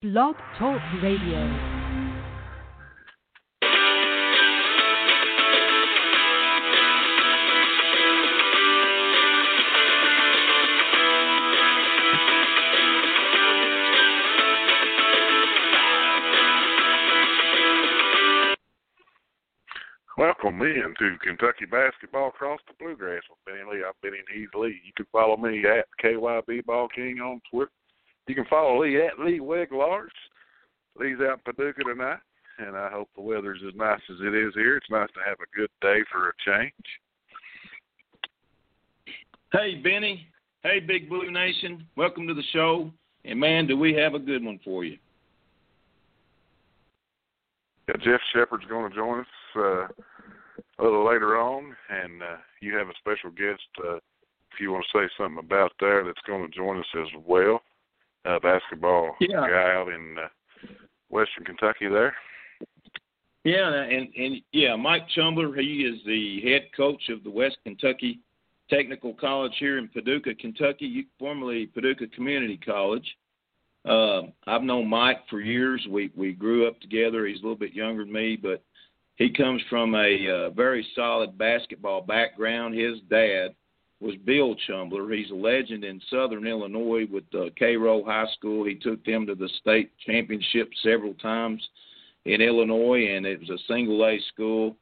Blog Talk Radio. Welcome in to Kentucky Basketball Across the Bluegrass with Benny Lee. I'm Benny Nees Lee. You can follow me at KYB Ball King on Twitter. You can follow Lee at Lee Weglars. Lee's out in Paducah tonight, and I hope the weather's as nice as it is here. It's nice to have a good day for a change. Hey, Benny. Hey, Big Blue Nation. Welcome to the show. And man, do we have a good one for you. Yeah, Jeff Sheppard's going to join us uh, a little later on, and uh, you have a special guest. Uh, if you want to say something about that, that's going to join us as well. Uh, basketball yeah. guy out in uh, Western Kentucky there. Yeah, and and yeah, Mike Chumbler. He is the head coach of the West Kentucky Technical College here in Paducah, Kentucky, formerly Paducah Community College. Uh, I've known Mike for years. We we grew up together. He's a little bit younger than me, but he comes from a uh, very solid basketball background. His dad was Bill Chumbler. He's a legend in Southern Illinois with uh, Cairo High School. He took them to the state championship several times in Illinois, and it was a single A school.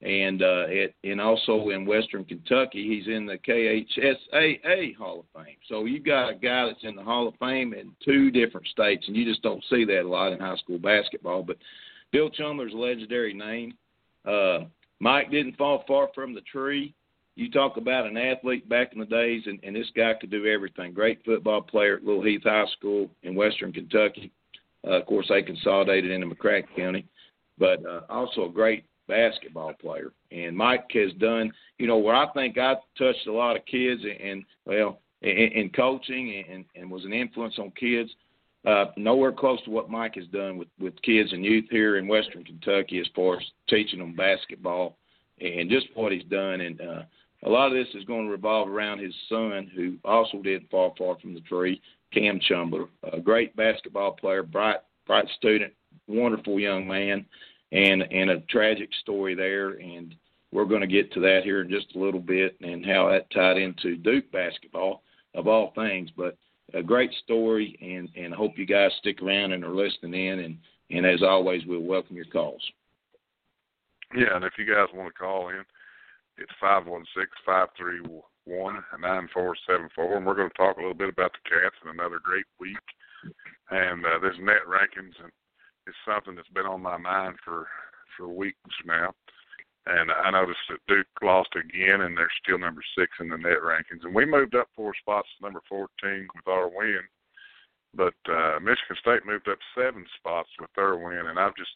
And uh, it, and also in Western Kentucky, he's in the KHSAA Hall of Fame. So you've got a guy that's in the Hall of Fame in two different states, and you just don't see that a lot in high school basketball. But Bill Chumbler's a legendary name. Uh, Mike didn't fall far from the tree. You talk about an athlete back in the days, and, and this guy could do everything. Great football player at Little Heath High School in Western Kentucky. Uh, of course, they consolidated into McCracken County, but uh, also a great basketball player. And Mike has done, you know, where I think I touched a lot of kids, and, and well, in, in coaching, and, and was an influence on kids uh, nowhere close to what Mike has done with, with kids and youth here in Western Kentucky as far as teaching them basketball and just what he's done. And uh, a lot of this is going to revolve around his son, who also didn't fall far from the tree, Cam Chumbler, a great basketball player, bright, bright student, wonderful young man, and and a tragic story there. And we're going to get to that here in just a little bit and how that tied into Duke basketball of all things. But a great story, and and hope you guys stick around and are listening in. And and as always, we'll welcome your calls. Yeah, and if you guys want to call in, it's five one six five three one nine four seven four, and we're going to talk a little bit about the Cats and another great week. And uh, this net rankings, and it's something that's been on my mind for for weeks now. And I noticed that Duke lost again, and they're still number six in the net rankings. And we moved up four spots to number 14 with our win. But uh, Michigan State moved up seven spots with their win. And I've just,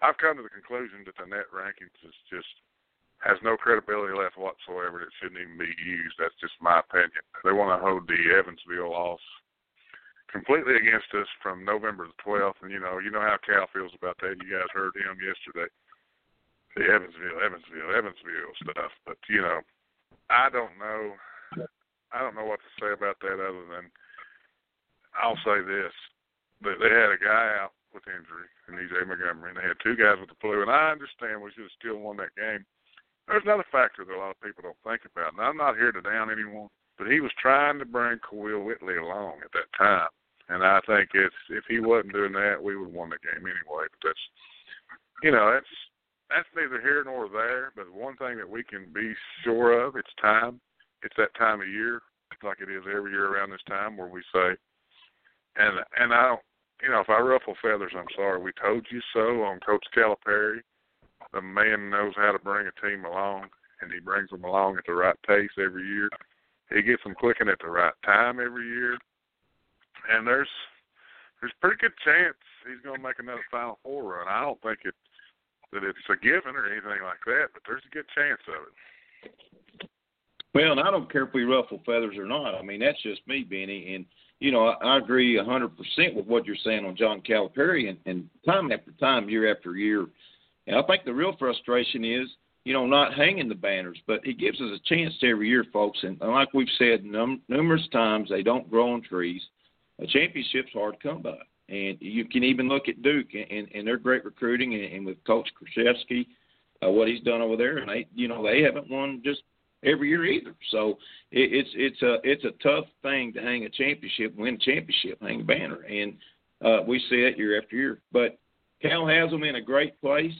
I've come to the conclusion that the net rankings is just has no credibility left whatsoever. It shouldn't even be used. That's just my opinion. They want to hold the Evansville loss completely against us from November the 12th. And you know, you know how Cal feels about that. You guys heard him yesterday the Evansville, Evansville, Evansville stuff. But you know, I don't know. I don't know what to say about that other than I'll say this: that they had a guy out with injury, and he's A. Montgomery, and they had two guys with the flu. And I understand we should have still won that game. There's another factor that a lot of people don't think about, and I'm not here to down anyone, but he was trying to bring Kahlil Whitney along at that time. And I think it's if he wasn't doing that, we would have won the game anyway. But that's you know, that's that's neither here nor there. But one thing that we can be sure of, it's time. It's that time of year, like it is every year around this time, where we say, and and I don't, you know, if I ruffle feathers, I'm sorry. We told you so on Coach Calipari. The man knows how to bring a team along, and he brings them along at the right pace every year. He gets them clicking at the right time every year, and there's there's a pretty good chance he's going to make another Final Four run. I don't think it that it's a given or anything like that, but there's a good chance of it. Well, and I don't care if we ruffle feathers or not. I mean, that's just me, Benny. And you know, I, I agree a hundred percent with what you're saying on John Calipari, and, and time after time, year after year. And I think the real frustration is, you know, not hanging the banners, but it gives us a chance every year, folks. And like we've said num- numerous times, they don't grow on trees. A championship's hard to come by. And you can even look at Duke and, and their great recruiting and, and with Coach Krzyzewski, uh, what he's done over there, and they, you know, they haven't won just every year either. So it, it's it's a it's a tough thing to hang a championship, win a championship, hang a banner, and uh, we see it year after year. But Cal has them in a great place.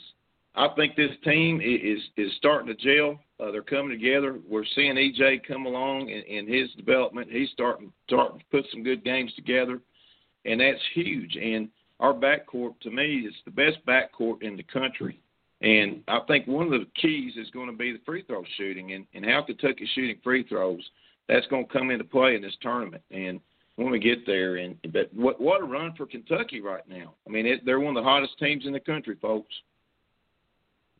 I think this team is is starting to gel. Uh, they're coming together. We're seeing EJ come along in, in his development. He's starting starting to put some good games together, and that's huge. And our backcourt, to me, is the best backcourt in the country. And I think one of the keys is going to be the free throw shooting and, and how Kentucky's shooting free throws. That's going to come into play in this tournament. And when we get there, and but what what a run for Kentucky right now. I mean, it, they're one of the hottest teams in the country, folks.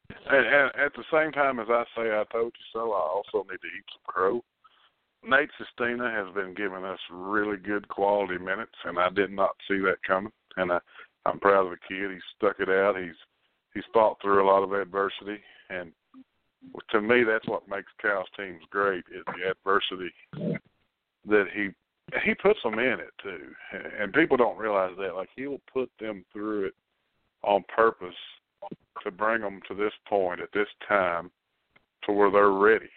And, and at the same time as I say I told you so, I also need to eat some crow. Nate Sestina has been giving us really good quality minutes, and I did not see that coming. And I, I'm proud of the kid. He's stuck it out. He's he's fought through a lot of adversity, and to me, that's what makes Cal's teams great is the adversity that he he puts them in it too, and people don't realize that. Like he'll put them through it on purpose to bring them to this point at this time, to where they're ready,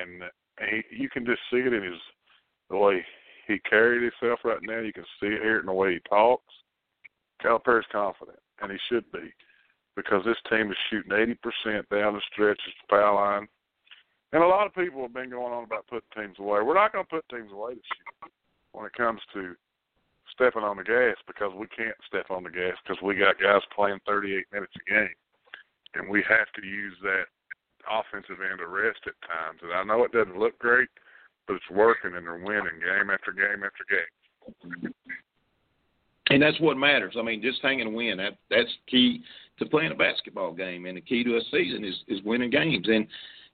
and he, you can just see it in his the way he carried himself right now. You can see it here in the way he talks. Calipari's confident, and he should be because this team is shooting 80% down the stretch at the foul line. And a lot of people have been going on about putting teams away. We're not going to put teams away this year when it comes to stepping on the gas because we can't step on the gas because we got guys playing 38 minutes a game. And we have to use that offensive end of rest at times. And I know it doesn't look great, but it's working and they're winning game after game after game. And that's what matters. I mean, just hanging a win that that's key to playing a basketball game, and the key to a season is is winning games. And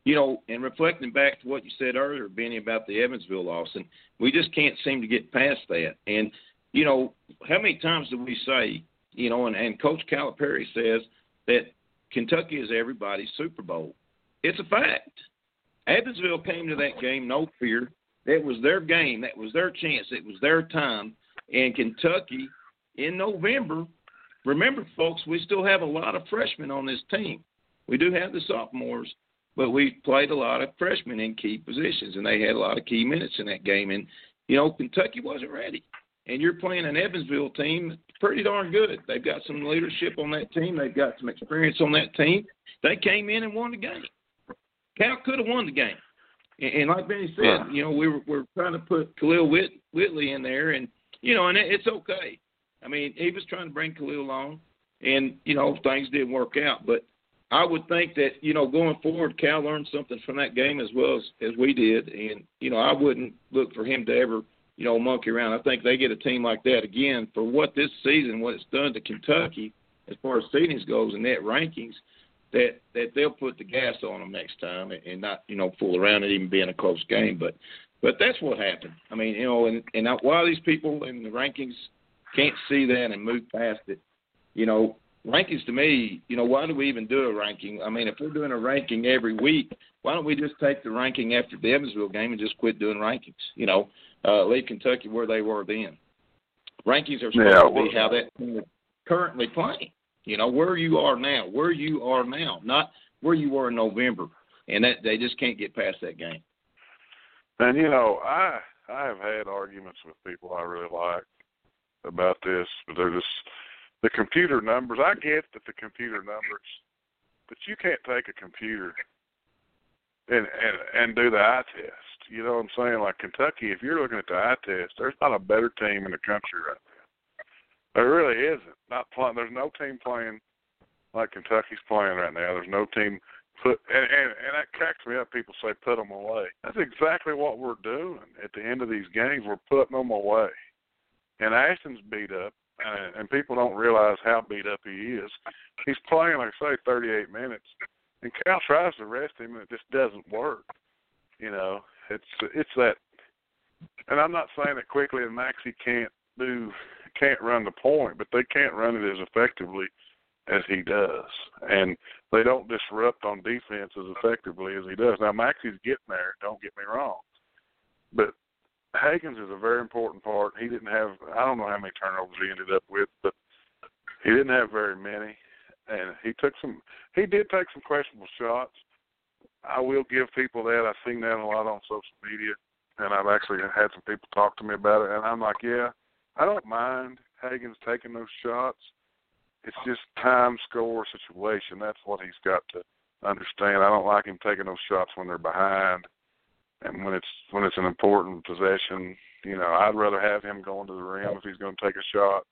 you know, and reflecting back to what you said earlier, Benny, about the Evansville loss, and we just can't seem to get past that. And you know, how many times do we say, you know, and, and Coach Calipari says that Kentucky is everybody's Super Bowl. It's a fact. Evansville came to that game no fear. It was their game. That was their chance. It was their time. And Kentucky in November Remember, folks, we still have a lot of freshmen on this team. We do have the sophomores, but we played a lot of freshmen in key positions, and they had a lot of key minutes in that game. And you know, Kentucky wasn't ready. And you're playing an Evansville team pretty darn good. They've got some leadership on that team. They've got some experience on that team. They came in and won the game. Cal could have won the game. And, and like Benny said, you know, we were, we're trying to put Kahlil Whit, Whitney in there, and you know, and it, it's okay. I mean, he was trying to bring Kahlil along, and you know things didn't work out. But I would think that you know going forward, Cal learned something from that game as well as as we did, and you know I wouldn't look for him to ever you know monkey around. I think they get a team like that again for what this season, what it's done to Kentucky as far as seedings goes and net rankings. That, that they'll put the gas on them next time and, not you know fool around and even being a close game but but that's what happened I mean you know and and while these people in the rankings can't see that and move past it. You know, rankings to me, you know, why do we even do a ranking? I mean, if we're doing a ranking every week, why don't we just take the ranking after the Evansville game and just quit doing rankings? You know, uh, leave Kentucky where they were then. Rankings are supposed yeah, to be how that team is currently playing. You know, where you are now, where you are now, not where you were in November, and that they just can't get past that game. And you know, I I have had arguments with people I really like about this, but they're just the computer numbers. I get that the computer numbers, but you can't take a computer and and and do the eye test. You know what I'm saying? Like Kentucky, if you're looking at the eye test, there's not a better team in the country right now. There really isn't. Not playing. There's no team playing like Kentucky's playing right now. There's no team put and and, and that cracks me up. People say put them away. That's exactly what we're doing. At the end of these games, we're putting them away. And Ashton's beat up, and, and people don't realize how beat up he is. He's playing, like I say, 38 minutes, and Cal tries to rest him, and it just doesn't work. You know, it's it's that. And I'm not saying that Quickley and Maxey can't do can't run the point, but they can't run it as effectively as he does, and they don't disrupt on defense as effectively as he does. Now Maxey's getting there. Don't get me wrong, but Hagans is a very important part. He didn't have I don't know how many turnovers he ended up with, but he didn't have very many, and he took some. He did take some questionable shots. I will give people that. I've seen that a lot on social media, and I've actually had some people talk to me about it, and I'm like, yeah, I don't mind Hagans taking those shots. It's just time, score, situation. That's what he's got to understand. I don't like him taking those shots when they're behind and when it's when it's an important possession, you know, I'd rather have him going to the rim if he's going to take a shot.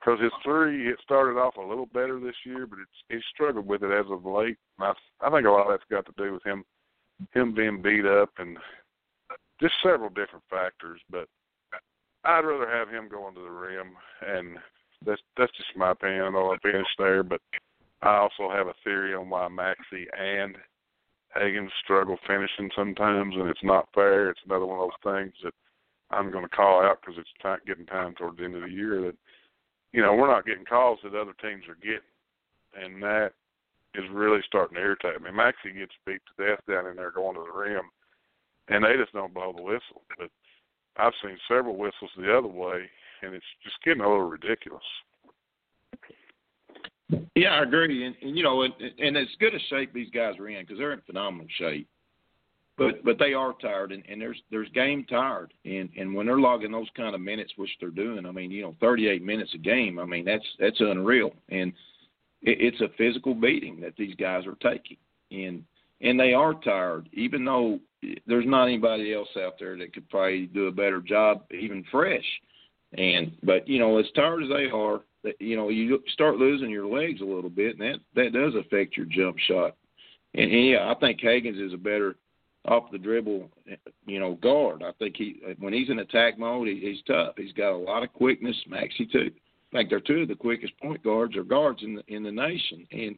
Because his three, it started off a little better this year, but it's he's struggled with it as of late. And I I think a lot of that's got to do with him him being beat up and just several different factors. But I'd rather have him going to the rim, and that's that's just my opinion. I'll finish there, but I also have a theory on why Maxey and Hagans struggle finishing sometimes, and it's not fair. It's another one of those things that I'm going to call out because it's time, getting time towards the end of the year that you know we're not getting calls that other teams are getting, and that is really starting to irritate me. Maxey gets beat to death down in there going to the rim, and they just don't blow the whistle. But I've seen several whistles the other way, and it's just getting a little ridiculous. Yeah, I agree, and, and you know, and, and it's good a shape these guys are in because they're in phenomenal shape. But but they are tired, and, and there's there's game tired, and and when they're logging those kind of minutes, which they're doing, I mean, you know, 38 minutes a game, I mean, that's that's unreal, and it, it's a physical beating that these guys are taking, and and they are tired, even though there's not anybody else out there that could probably do a better job, even fresh. And but you know, as tired as they are, you know you start losing your legs a little bit, and that that does affect your jump shot. And, and yeah, I think Hagans is a better off the dribble, you know, guard. I think he when he's in attack mode, he, he's tough. He's got a lot of quickness. Maxey too. In fact, they're two of the quickest point guards or guards in the in the nation. And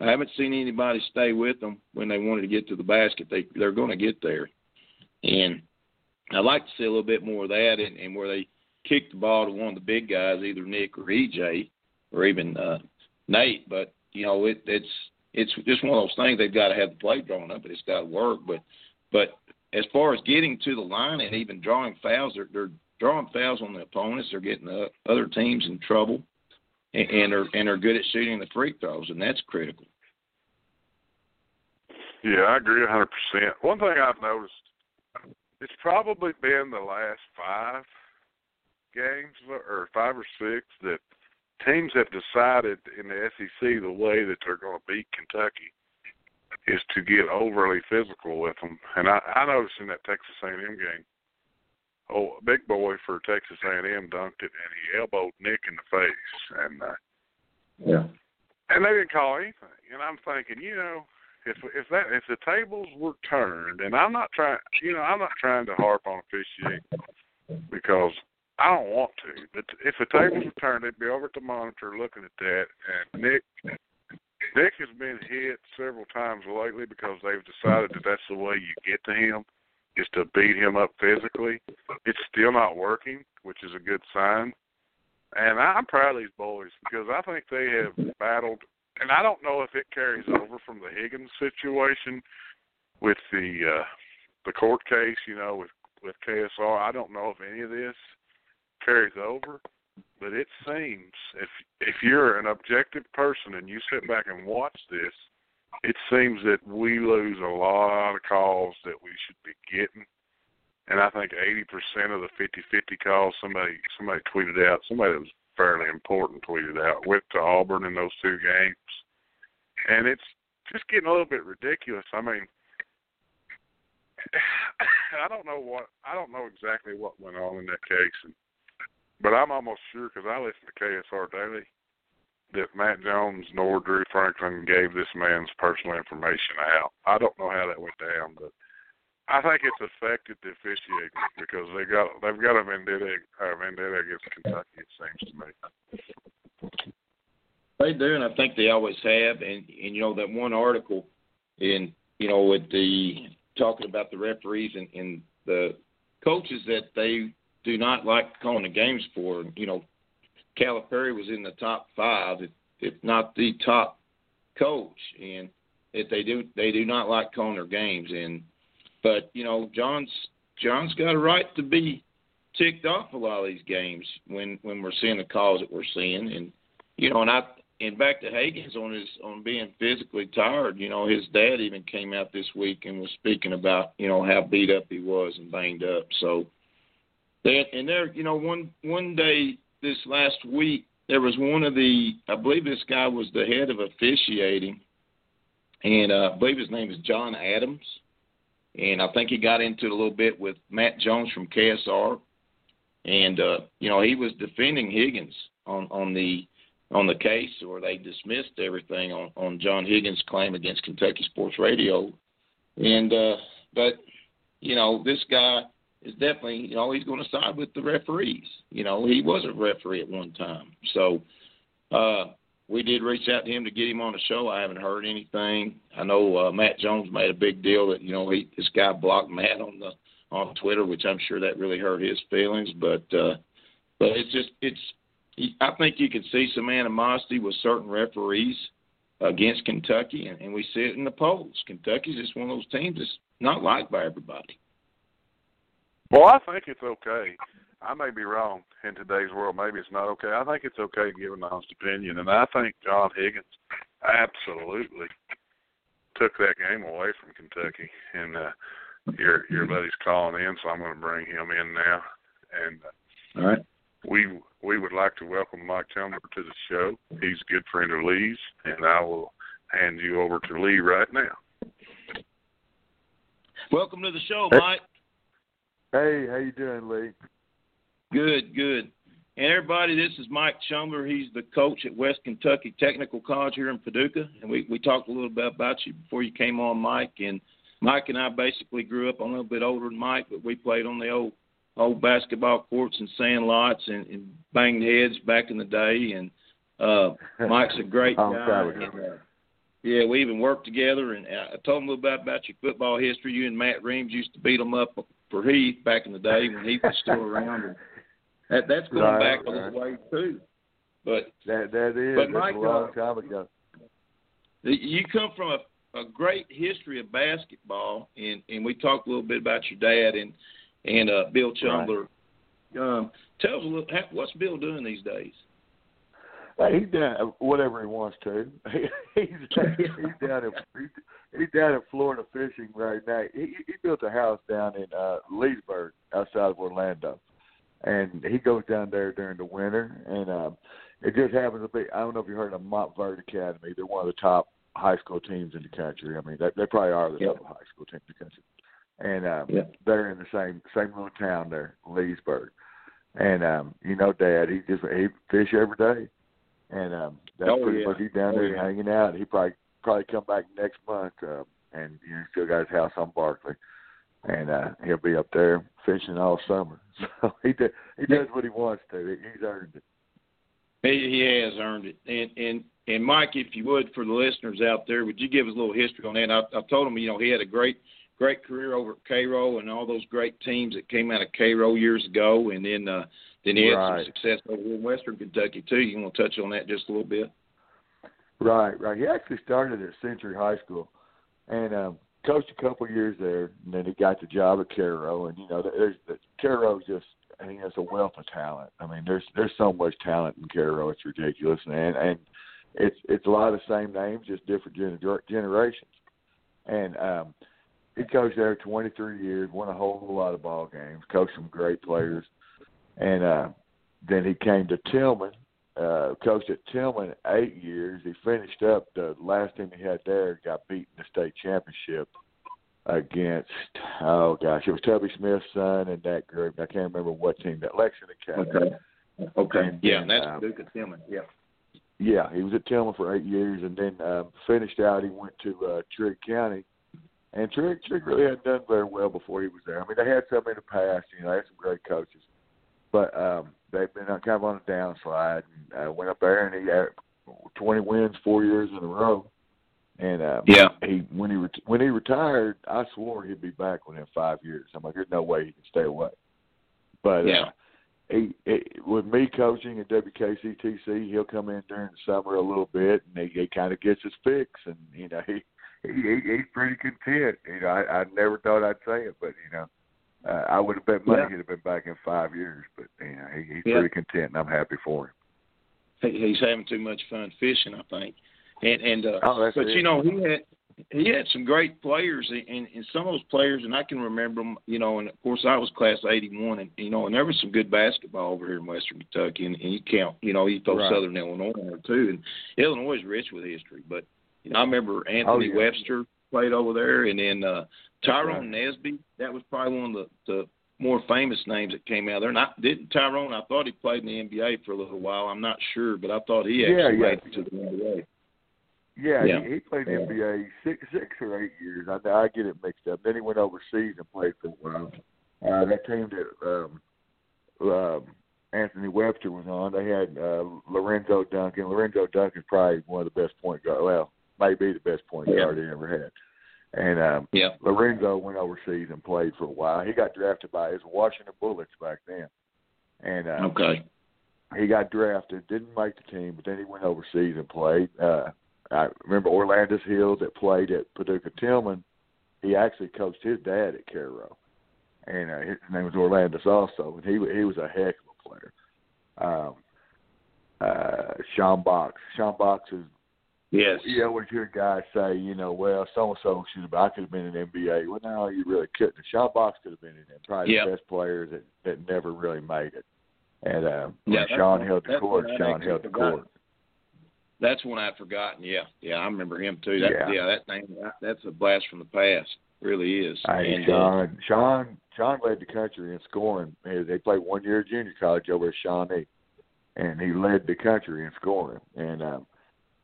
I haven't seen anybody stay with them when they wanted to get to the basket. They they're going to get there. And I'd like to see a little bit more of that, and, and where they kick the ball to one of the big guys, either Nick or EJ or even uh, Nate. But you know, it, it's it's just one of those things. They've got to have the play drawn up, but it's got to work. But but as far as getting to the line and even drawing fouls, they're, they're drawing fouls on the opponents. They're getting the other teams in trouble, and, and are and are good at shooting the free throws, and that's critical. Yeah, I agree a 100%. One thing I've noticed, it's probably been the last five games or five or six that teams have decided in the SEC the way that they're going to beat Kentucky is to get overly physical with them. And I, I noticed in that Texas A&M game, oh, big boy for Texas A&M dunked it and he elbowed Nick in the face, and uh, yeah, and they didn't call anything. And I'm thinking, you know, if if that if the tables were turned, and I'm not trying, you know, I'm not trying to harp on officiating because I don't want to, but if the tables were turned, they'd be over at the monitor looking at that. And Nick, Nick has been hit several times lately because they've decided that that's the way you get to him is to beat him up physically. It's still not working, which is a good sign. And I'm proud of these boys because I think they have battled, and I don't know if it carries over from the Higgins situation with the uh, the court case, you know, with with KSR. I don't know if any of this carries over. But it seems if if you're an objective person and you sit back and watch this, it seems that we lose a lot of calls that we should be getting. And I think 80% of the 50-50 calls somebody somebody tweeted out, somebody that was fairly important tweeted out, went to Auburn in those two games. And it's just getting a little bit ridiculous. I mean, I don't know what I don't know exactly what went on in that case, and but I'm almost sure because I listen to KSR daily that Matt Jones nor Drew Franklin gave this man's personal information out. I don't know how that went down, but I think it's affected the officiating because they got they've got a vendetta a vendetta against Kentucky. It seems to me. They do, and I think they always have. And and you know that one article in you know with the talking about the referees and, and the coaches that they do not like calling the games for. You know, Calipari was in the top five, if, if not the top coach, and if they do they do not like calling their games. And but you know, John's John's got a right to be ticked off a lot of these games when when we're seeing the calls that we're seeing, and you know, and I and back to Hagans on his on being physically tired. You know, his dad even came out this week and was speaking about you know how beat up he was and banged up. So, that and there, you know, one one day this last week there was one of the I believe this guy was the head of officiating, and uh, I believe his name is John Adams, and I think he got into it a little bit with Matt Jones from KSR, and uh, you know he was defending Higgins on on the on the case, or they dismissed everything on on John Higgins' claim against Kentucky Sports Radio, and uh, but you know this guy is definitely you know he's going to side with the referees. You know he was a referee at one time, so uh, we did reach out to him to get him on the show. I haven't heard anything. I know uh, Matt Jones made a big deal that you know he this guy blocked Matt on the on Twitter, which I'm sure that really hurt his feelings. But uh, but it's just it's I think you can see some animosity with certain referees against Kentucky, and, and we see it in the polls. Kentucky's just one of those teams that's not liked by everybody. Well, I think it's okay. I may be wrong in today's world. Maybe it's not okay. I think it's okay to give an honest opinion, and I think John Higgins absolutely took that game away from Kentucky. And uh, your your buddy's calling in, so I'm going to bring him in now. And uh, all right, we we would like to welcome Mike Chumber to the show. He's a good friend of Lee's, and I will hand you over to Lee right now. Welcome to the show, Mike. Hey, how you doing, Lee? Good, good. And everybody, this is Mike Chumber. He's the coach at West Kentucky Technical College here in Paducah, and we we talked a little bit about you before you came on, Mike. And Mike and I basically grew up. I'm a little bit older than Mike, but we played on the old old basketball courts and sand lots and, and banged heads back in the day. And uh, Mike's a great guy. And, uh, yeah, we even worked together. And I told him a little bit about your football history. You and Matt Reams used to beat them up for Heath back in the day when Heath was still around. And that, that's going right, back a little way too. But that that is but Mike, a long uh, time ago. You come from a, a great history of basketball, and and we talked a little bit about your dad and and uh, Bill Chumbler. Right. Um, tell us a little, what's Bill doing these days? Hey, he's down whatever he wants to. he's he's down in he's down in Florida fishing right now. He he built a house down in uh Leesburg, outside of Orlando, and he goes down there during the winter. And um, it just happens to be I don't know if you heard of Montverde Academy. They're one of the top high school teams in the country. I mean, they, they probably are the yep. top high school team in the country and um, yep. they're in the same same little town there, Leesburg. And um, you know, Dad, he just he fish every day, and um, that's oh, pretty yeah. much he's down oh, there yeah. hanging out. He probably probably come back next month, uh, and you know, still got his house on Barkley, and uh, he'll be up there fishing all summer. So he does he does what he wants to. He's earned it. He, he has earned it. And and and Mike, if you would, for the listeners out there, would you give us a little history on that? I, I told him, you know, he had a great great career over at Cairo and all those great teams that came out of Cairo years ago, and then uh, then he had right. some success over in Western Kentucky too. You want to touch on that just a little bit? Right, right. He actually started at Century High School, and um, coached a couple years there, and then he got the job at Cairo. And you know, there's the, Cairo just I think has a wealth of talent. I mean, there's there's so much talent in Cairo, it's ridiculous, and and it's it's a lot of the same names, just different gener- generations. And um, he coached there 23 years, won a whole lot of ball games, coached some great players, and uh, then he came to Tillman, uh, coached at Tillman eight years. He finished up the last team he had there, got beat in the state championship against oh gosh, it was Tubby Smith's son and that group. I can't remember what team that Lexington Academy. Okay. Okay. And yeah, then, that's um, Duke at Tillman. Yeah. Yeah, he was at Tillman for eight years, and then um, finished out. He went to uh, Trigg County, and Trigg, Trigg really hadn't done very well before he was there. I mean, they had some in the past. You know, they had some great coaches, but um, they've been kind of on a downslide. And uh, went up there, and he had 20 wins four years in a row. And um, Yeah. he when he ret- when he retired, I swore he'd be back within five years. I'm like, there's no way he can stay away. But Yeah. uh, he, he with me coaching at WKCTC, he'll come in during the summer a little bit, and he, he kind of gets his fix, and you know he, he he he's pretty content. You know, I, I never thought I'd say it, but you know, uh, I would have bet money Yeah. he'd have been back in five years, but you know, he, he's Yeah. pretty content, and I'm happy for him. He, he's having too much fun fishing, I think. And and uh, Oh, that's but it. you know he had he had some great players, and, and, some of those players, and I can remember them. You know, and of course I was class '81, and you know, and there was some good basketball over here in Western Kentucky, and, and you count, you know, you throw Right. Southern Illinois in there too, and Illinois is rich with history. But you know, I remember Anthony Oh, yeah. Webster played over there, and then uh, Tyrone Nesby. That was probably one of the, the more famous names that came out there. And I didn't Tyrone. I thought he played in the NBA for a little while. I'm not sure, but I thought he Yeah, actually yeah. made it to the NBA. Yeah, Yeah. He, he played Yeah. NBA six six or eight years. I, I get it mixed up. Then he went overseas and played for a while. Uh, that team that um, um, Anthony Webster was on, they had uh, Lorenzo Duncan. Lorenzo Duncan's probably one of the best point guard. Well, maybe the best point Yeah. guard he ever had. And um, Yeah. Lorenzo went overseas and played for a while. He got drafted by his Washington Bullets back then, and uh, Okay. he got drafted, didn't make the team, but then he went overseas and played. Uh, I remember Orlando Hill that played at Paducah Tillman. He actually coached his dad at Cairo, and uh, his name was Orlando also, and he he was a heck of a player. Um, uh, Sean Box, Sean Box is Yes. you always hear guys say, you know, well, so and so should have. I could have been in the NBA. Well, no, you really couldn't. Sean Box could have been in there. Probably Yeah. the best players that that never really made it. And uh, Yeah, when Sean held the court. Sean held the court. That's one I'd forgotten. Yeah. Yeah, I remember him too. That, Yeah. yeah. that name that's a blast from the past. Really is. Hey, And, uh, Sean, Sean, Sean led the country in scoring. They they played one year at junior college over at Shawnee, and he led the country in scoring. And um,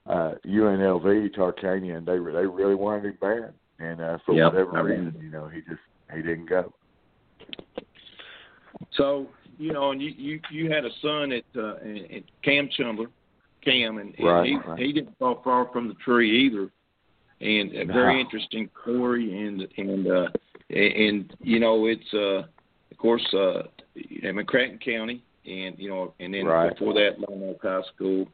uh, UNLV, Tarkanian, they were they really wanted him bad, and uh, for Yep, whatever I reason, remember. you know, he just he didn't go. So you know, and you you you had a son at uh, at Cam Chumbler, Cam, and, and Right, he right. he didn't fall far from the tree either, and a very No. interesting story, and and uh, and you know it's uh, of course uh, in McCracken County, and you know, and then Right. before that, Lone Oak High School.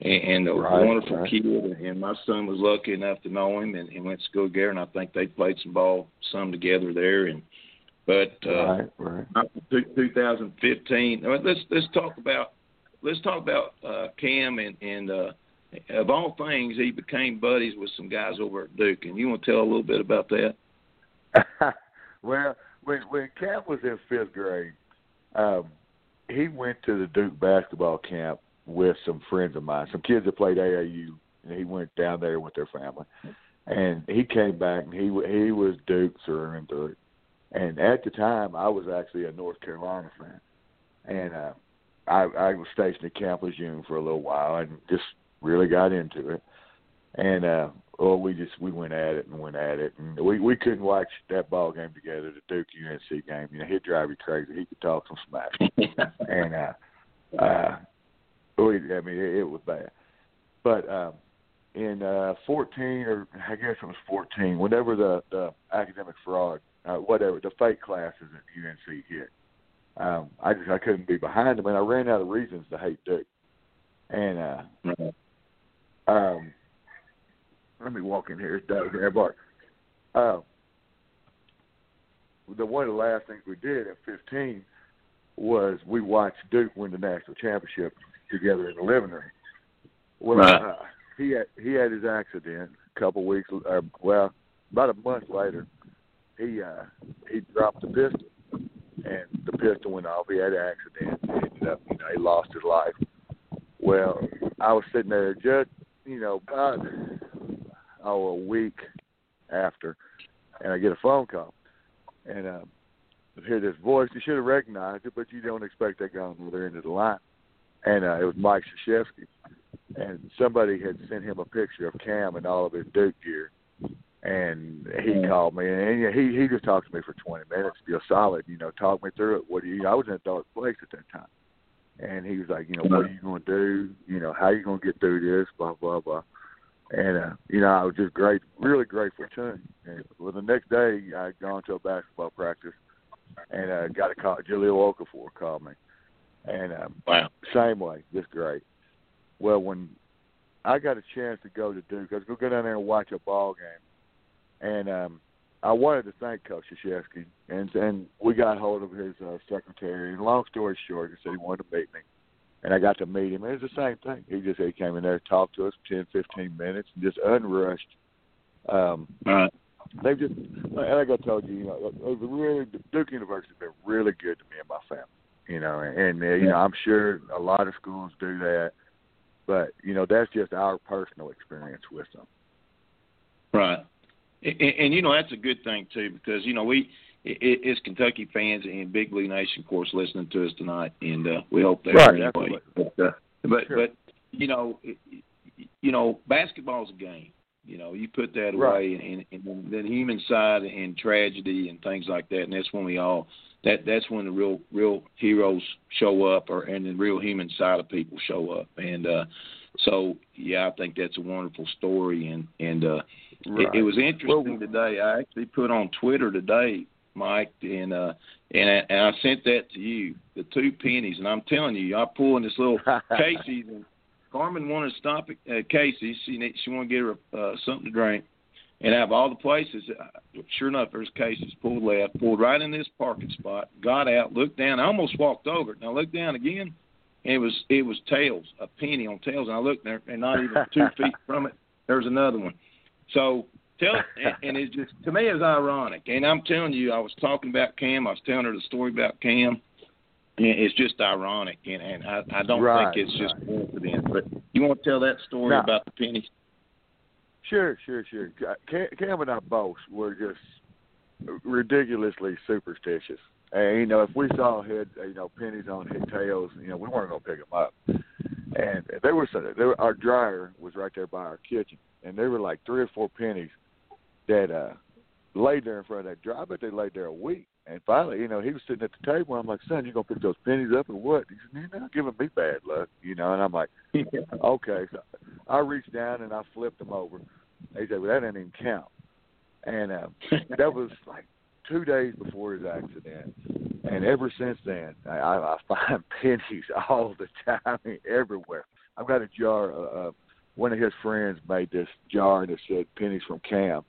And, and a Right, wonderful right. kid, and my son was lucky enough to know him, and he went to school together. And I think they played some ball, some together there. And but uh, right, right. after two- 2015. Now, Let's let's talk about let's talk about uh, Cam and and uh, of all things, he became buddies with some guys over at Duke. And you want to tell a little bit about that? well, when when Cam was in fifth grade, um, he went to the Duke basketball camp with some friends of mine, some kids that played AAU, and he went down there with their family. And he came back, and he he was Duke through and through. And at the time, I was actually a North Carolina fan, and uh, I I was stationed at Camp Lejeune for a little while, and just really got into it. And uh, oh, we just we went at it and went at it, and we we couldn't watch that ball game together, the Duke UNC game. You know, he'd drive you crazy. He could talk some smack, and uh, uh, we, I mean, it, it was bad. But um, in uh, 14, or I guess it was 14, whenever the the academic fraud, uh, whatever, the fake classes at UNC hit, um, I just I couldn't be behind them, and I ran out of reasons to hate Duke. And uh, Right. um, let me walk in here. It's Doug Bart. Uh, the one of the last things we did at 15 was we watched Duke win the national championship together in the living room. Well, Right. uh, he had he had his accident a couple weeks. Uh, well, about a month later, he uh, he dropped the pistol, and the pistol went off. He had an accident. He ended up, you know, he lost his life. Well, I was sitting there just, you know, about oh a week after, and I get a phone call, and uh, I hear this voice. You should have recognized it, but you don't expect that guy on the other end of the line. And uh, it was Mike Krzyzewski, and somebody had sent him a picture of Cam and all of his Duke gear, and he called me, and he he just talked to me for 20 minutes, feel solid, you know, talk me through it. What do you? I was in a dark place at that time, and he was like, you know, what are you going to do? You know, how are you going to get through this? Blah blah blah. And uh, you know, I was just great, really grateful to him. And well, the next day, I had gone to a basketball practice, and uh, got a call. Jahlil Okafor called me, and um, Wow. same way, just great. Well, when I got a chance to go to Duke, I was going to go down there and watch a ball game, and um, I wanted to thank Coach Krzyzewski, and and we got hold of his uh, secretary. And long story short, he said he wanted to meet me, and I got to meet him. It was the same thing. He just he came in there, talked to us for ten, fifteen minutes, and just unrushed. Um, right. They just like I told you, you know, really Duke University's been really good to me and my family. You know, and, and uh, you know I'm sure a lot of schools do that, but you know that's just our personal experience with them. Right. And, and you know that's a good thing too because you know we it, it's Kentucky fans and Big Blue Nation, of course, listening to us tonight, and uh, we hope they right, anyway. But uh, but, sure. but you know you know basketball's a game. You know, you put that right. away, and, and the human side and tragedy and things like that, and that's when we all that that's when the real real heroes show up, or and the real human side of people show up, and uh, so yeah, I think that's a wonderful story, and and uh, right. it, it was interesting well, today. I actually put on Twitter today, Mike, and uh, and I, and I sent that to you, the two pennies, and I'm telling you, I pulled in this little Casey's, and Carmen wanted to stop at uh, Casey's. She she wanted to get her uh, something to drink, and out of all the places, uh, sure enough, there's Casey's. Pulled left, pulled right in this parking spot, got out, looked down, I almost walked over it. Now looked down again and it was it was tails, a penny on tails, and I looked there, and not even two feet from it, there's another one. So tell, and, and it's just to me it's ironic. And I'm telling you, I was talking about Cam, I was telling her the story about Cam. And it's just ironic, and, and I, I don't right, think it's right. just coincidence. But you want to tell that story no. about the pennies? Sure, sure, sure. Cam, and I both were just ridiculously superstitious. And you know, if we saw head, you know, pennies on head tails, you know, we weren't gonna pick them up. And there was there our dryer was right there by our kitchen, and there were like three or four pennies that uh laid there in front of that dryer, but they laid there a week. And finally, you know, he was sitting at the table. I'm like, son, you gonna pick those pennies up or what? He said, you're not giving me bad luck, you know. And I'm like, okay. So I reached down and I flipped them over. He said, well, that didn't even count. And uh, that was like two days before his accident, and ever since then, I, I find pennies all the time, everywhere. I've got a jar. Uh, uh, one of his friends made this jar that said pennies from Cam,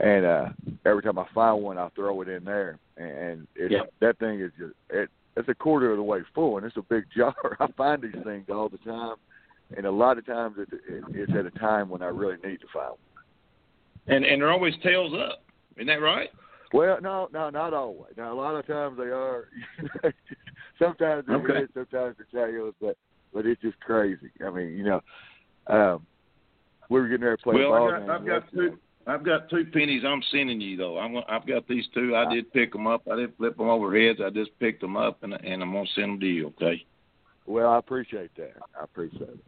and uh, every time I find one, I throw it in there, and it's, yeah. that thing is just it. It's a quarter of the way full, and it's a big jar. I find these things all the time, and a lot of times it, it, it's at a time when I really need to find one. And and they're always tails up. Isn't that right? Well, no, no, not always. Now, a lot of times they are. sometimes it okay. is, sometimes they're tails, but but it's just crazy. I mean, you know, um, we were getting ready to play well, ball got, game I've got two. I've got two pennies I'm sending you though. I'm I've got these two. I did pick them up. I didn't flip them over heads. I just picked them up and and I'm gonna send them to you. Okay. Well, I appreciate that. I appreciate it.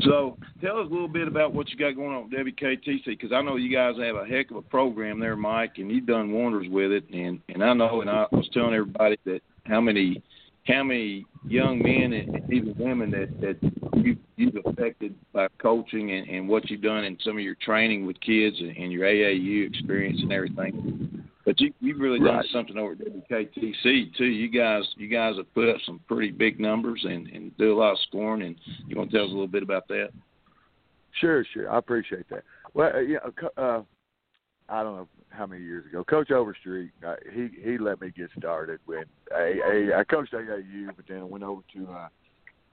So, tell us a little bit about what you got going on with WKTC because I know you guys have a heck of a program there, Mike, and you've done wonders with it. And and I know, and I was telling everybody that how many how many young men and even women that that you you've affected by coaching and, and what you've done in some of your training with kids and, and your AAU experience and everything. But you you've really done Right. something over at WKTC too. You guys you guys have put up some pretty big numbers and, and do a lot of scoring. And you want to tell us a little bit about that? Sure, sure. I appreciate that. Well, uh, yeah, co- uh, I don't know how many years ago, Coach Overstreet, uh, he he let me get started with a, a I coached AAU, but then I went over to uh,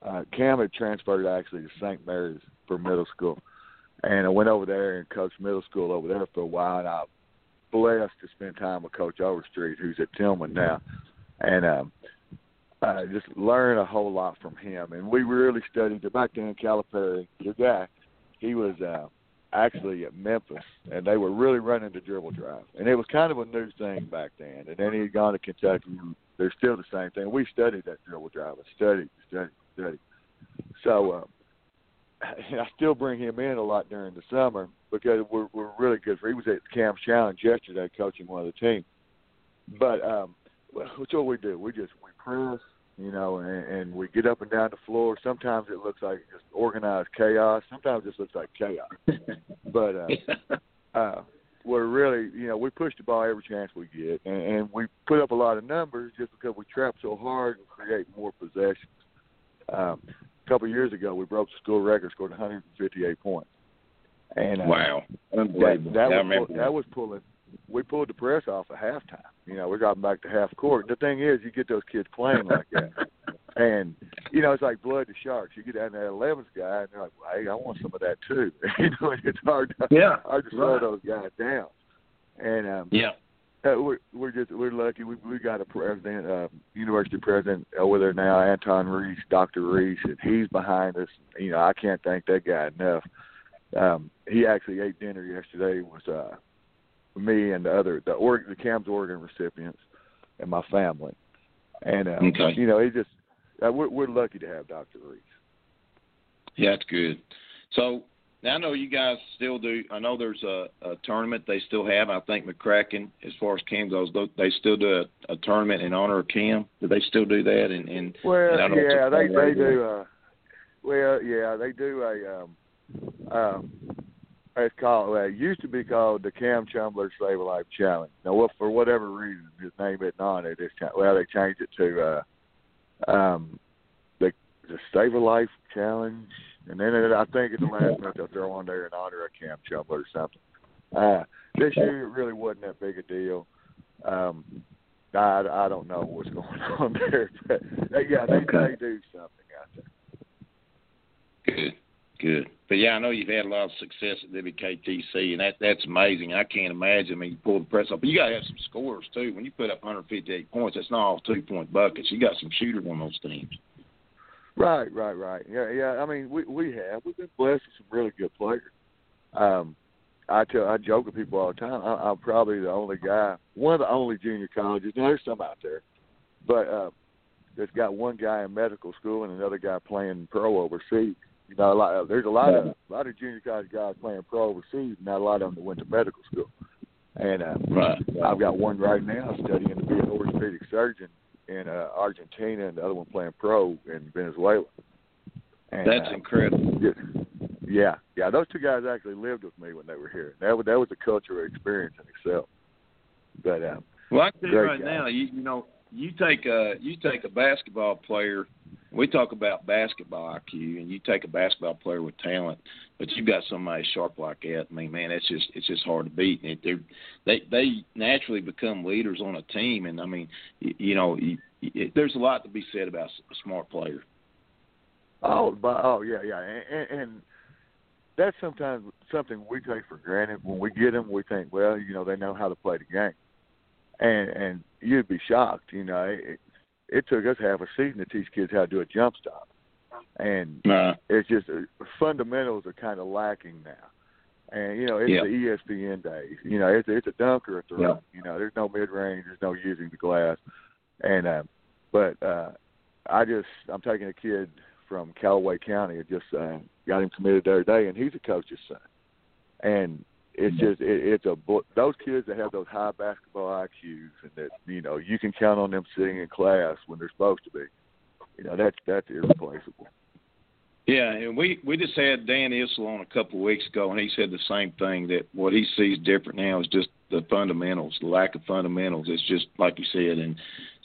uh, Cam had transferred actually to St. Mary's for middle school, and I went over there and coached middle school over there for a while. And I blessed to spend time with Coach Overstreet, who's at Tillman now, and um, uh, just learn a whole lot from him. And we really studied it back then. Calipari, your guy, he was uh, actually at Memphis, and they were really running the dribble drive, and it was kind of a new thing back then. And then he had gone to Kentucky. They're still the same thing. We studied that dribble drive, studied, studied, studied. So. Uh, and I still bring him in a lot during the summer because we're we're really good. For he was at Cam's Challenge yesterday coaching one of the teams. But um, what's what we do? We just we press, you know, and, and we get up and down the floor. Sometimes it looks like just organized chaos. Sometimes it just looks like chaos. but uh, uh, we're really, you know, we push the ball every chance we get, and, and we put up a lot of numbers just because we trap so hard and create more possessions. Um, a couple of years ago, we broke the school record, scored 158 points, And uh, wow! That, that, I was, pull, that was pulling. We pulled the press off at halftime. You know, we got back to half court. The thing is, you get those kids playing like that, and you know, it's like blood to sharks. You get down that 11th guy, and they're like, well, "Hey, I want some of that too." you know, it's hard. To, yeah, hard to slow right. those guys down. And um, yeah, uh, we're we're just we're lucky. We we got a president, uh, university president over there now, Anton Reese, Doctor Reese, and he's behind us. You know, I can't thank that guy enough. Um, he actually ate dinner yesterday with uh, me and the other the org the Cam's organ recipients and my family. And uh, Okay. you know, he just uh, we're we're lucky to have Doctor Reese. yeah, that's good. So now I know you guys still do. I know there's a, a tournament they still have. I think McCracken, as far as Cam goes, they still do a, a tournament in honor of Cam. Do they still do that? And, and Well, and I don't yeah, they they do. Uh, well, yeah, they do a. Um, um, it's called. Uh, it used to be called the Cam Chumbler Save a Life Challenge. Now, what for whatever reason, his name isn't on it. It's, well, they changed it to uh, um, the the Save a Life Challenge, and then it, I think at the last minute they'll throw on there in honor of Cam Chumbler or something. Uh, this year it really wasn't that big a deal. Um, I I don't know what's going on there, but yeah, they Okay. they do something out there. Good, good. But yeah, I know you've had a lot of success at WKTC, and that that's amazing. I can't imagine. I mean, you pull the press up, but you got to have some scores too. When you put up 158 points, that's not all two point buckets. You got some shooters on those teams. Right, right, right. Yeah, yeah. I mean, we we have we've been blessed with some really good players. Um, I tell I joke with people all the time. I, I'm probably the only guy, one of the only junior colleges. Now there's some out there, but uh, that's got one guy in medical school and another guy playing pro overseas. You know, a lot, there's a lot of a lot of junior college guys playing pro overseas. Not a lot of them that went to medical school. And uh, Right. I've got one right now studying to be an orthopedic surgeon in uh, Argentina, and the other one playing pro in Venezuela. And, That's uh, incredible. Yeah, yeah. Those two guys actually lived with me when they were here. That was that was a cultural experience in itself. But um, Well, I tell you right guy. now, you you know, you take a you take a basketball player. We talk about basketball IQ, and you take a basketball player with talent, but you've got somebody sharp like that. I mean, man, it's just it's just hard to beat. And they they they naturally become leaders on a team, and I mean, you, you know, you, you, there's a lot to be said about a smart player. oh, but, oh yeah, yeah, and, and, and that's sometimes something we take for granted. When we get them, we think, well, you know, they know how to play the game, and and you'd be shocked. You know, it, it took us half a season to teach kids how to do a jump stop, and Uh, it's just uh, fundamentals are kind of lacking now. And you know, it's Yeah. the ESPN days. You know, it's it's a dunk or a throw. Yeah. You know, there's no mid range, there's no using the glass. And uh, but uh, I just I'm taking a kid from Callaway County. I just uh, got him committed the other day, and he's a coach's son. And it's just it, it's a those kids that have those high basketball IQs, and that you know you can count on them sitting in class when they're supposed to be. You know, that's that's irreplaceable. Yeah, and we we just had Dan Issel on a couple of weeks ago, and he said the same thing that what he sees different now is just the fundamentals, the lack of fundamentals. It's just like you said, and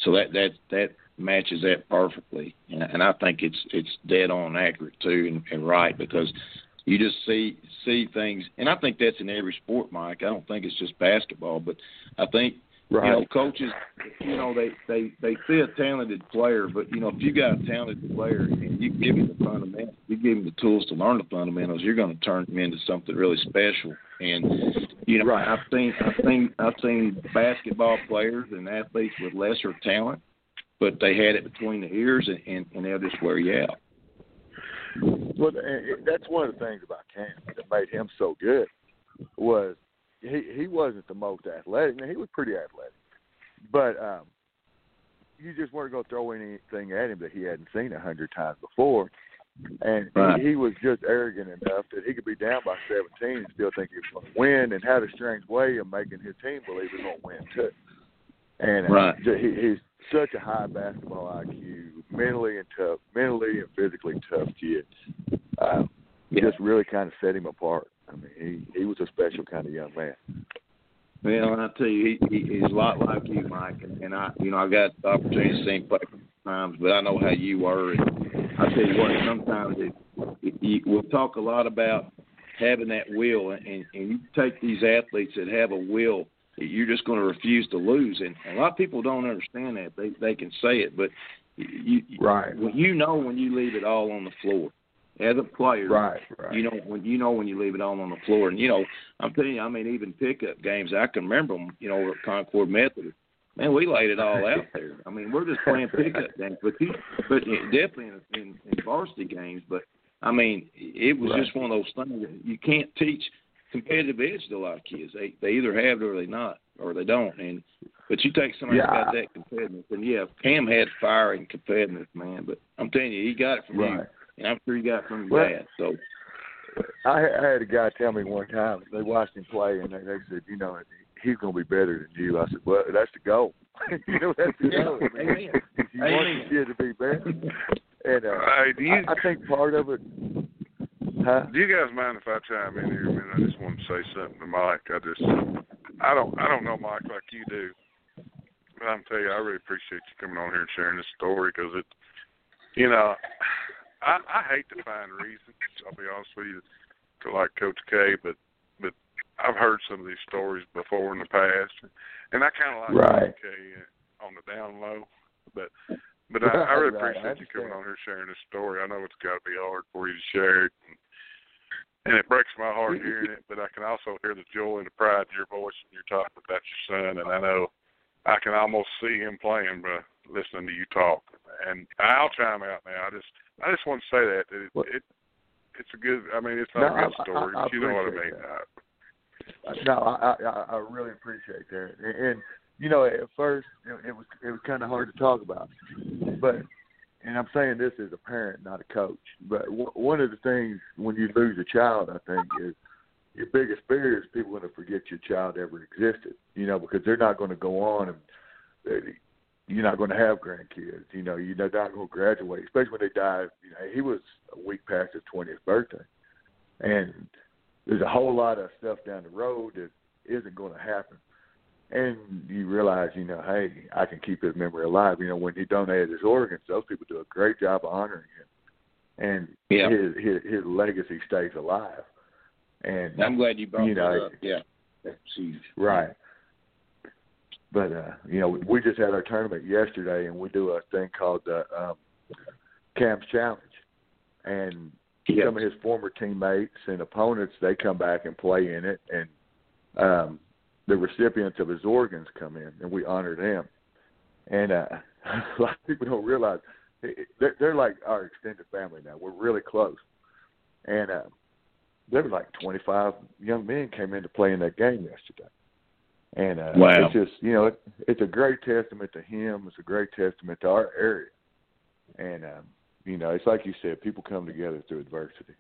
so that that that matches that perfectly, and, and I think it's it's dead on accurate too, and, and right because you just see see things, and I think that's in every sport, Mike. I don't think it's just basketball, but I think you know, coaches, you know, they they they see a talented player, but you know, if you got a talented player and you give him the fundamentals, you give him the tools to learn the fundamentals, you're going to turn him into something really special. And you know, Right. I've seen I've seen I've seen basketball players and athletes with lesser talent, but they had it between the ears, and and, and they'll just wear you out. Well, that's one of the things about Cam that made him so good was he he wasn't the most athletic. Now, he was pretty athletic, but um, you just weren't going to throw anything at him that he hadn't seen a hundred times before. And Right. he, he was just arrogant enough that he could be down by 17 and still think he was going to win, and had a strange way of making his team believe he's going to win too. And uh, Right. he, he's such a high basketball IQ, mentally and tough, mentally and physically tough kid. Um, Yeah. Just really kind of set him apart. I mean, he he was a special kind of young man. Well, and I tell you, he, he, he's a lot like you, Mike, and, and I, you know, I got the opportunity to see him play times, but I know how you were. And I tell you what, sometimes it, it, you, we'll talk a lot about having that will, and, and you take these athletes that have a will, you're just going to refuse to lose. And a lot of people don't understand that. They they can say it, but you, right. you know when you leave it all on the floor as a player. Right, right. You know when you know when you leave it all on the floor, and you know I'm telling you, I mean even pickup games, I can remember them. You know at Concord Methodist. Man, we laid it all out there. I mean, we're just playing pickup games, but you, but definitely in, in, in varsity games. But I mean, it was right. just one of those things that you can't teach competitive edge to a lot of kids. They they either have it or they not, or they don't. And but you take somebody yeah. that's got that competitiveness, and yeah, Cam had fire and competitiveness, man. But I'm telling you, he got it from right. you, and I'm sure he got it from your well, dad. So I, I had a guy tell me one time they watched him play, and they, they said, you know, he's going to be better than you. I said, well, that's the goal. you know, that's the goal. Amen. You Amen. want the kid to be better. And uh, Hey, do you- I, I think part of it. Huh? Do you guys mind if I chime in here? I mean, I just want to say something to Mike. I just, I don't, I don't know Mike like you do, but I'm telling you, I really appreciate you coming on here and sharing this story because it, you know, I, I hate to find reasons. I'll be honest with you, to like Coach K, but, but I've heard some of these stories before in the past, and I kind of like Right. Coach K on the down low, but. But I, I really Right, I appreciate you coming on here sharing this story. I know it's got to be hard for you to share it, and, and it breaks my heart hearing it. But I can also hear the joy and the pride in your voice when you're talking about your son, and I know I can almost see him playing by listening to you talk. And I'll chime out now. I just I just want to say that, it, Well- it it's a good. I mean, it's not No, a good I- I- story, I but you know what I mean. that. No, I, I I really appreciate that, and, and you know, at first it, it was it was kind of hard to talk about, but and I'm saying this as a parent, not a coach. But w- one of the things when you lose a child, I think, is your biggest fear is people going to forget your child ever existed. You know, because they're not going to go on and you're not going to have grandkids. You know, you're not going to graduate, especially when they die. You know, he was a week past his 20th birthday, and there's a whole lot of stuff down the road that isn't going to happen. And you realize, you know, hey, I can keep his memory alive. You know, when he donated his organs, those people do a great job of honoring him, and Yeah. his, his his legacy stays alive. And I'm glad you brought You know, that up. Yeah, that's huge. Right. But uh, you know, we, just had our tournament yesterday, and we do a thing called the um, Camps Challenge, and Yes. some of his former teammates and opponents they come back and play in it, and um, the recipients of his organs come in, and we honor them. And uh, a lot of people don't realize they're, they're like our extended family now. We're really close, and uh, there was like 25 young men came in to play in that game yesterday. And uh, Wow. it's just you know it, it's a great testament to him. It's a great testament to our area, and um, you know it's like you said, people come together through adversity.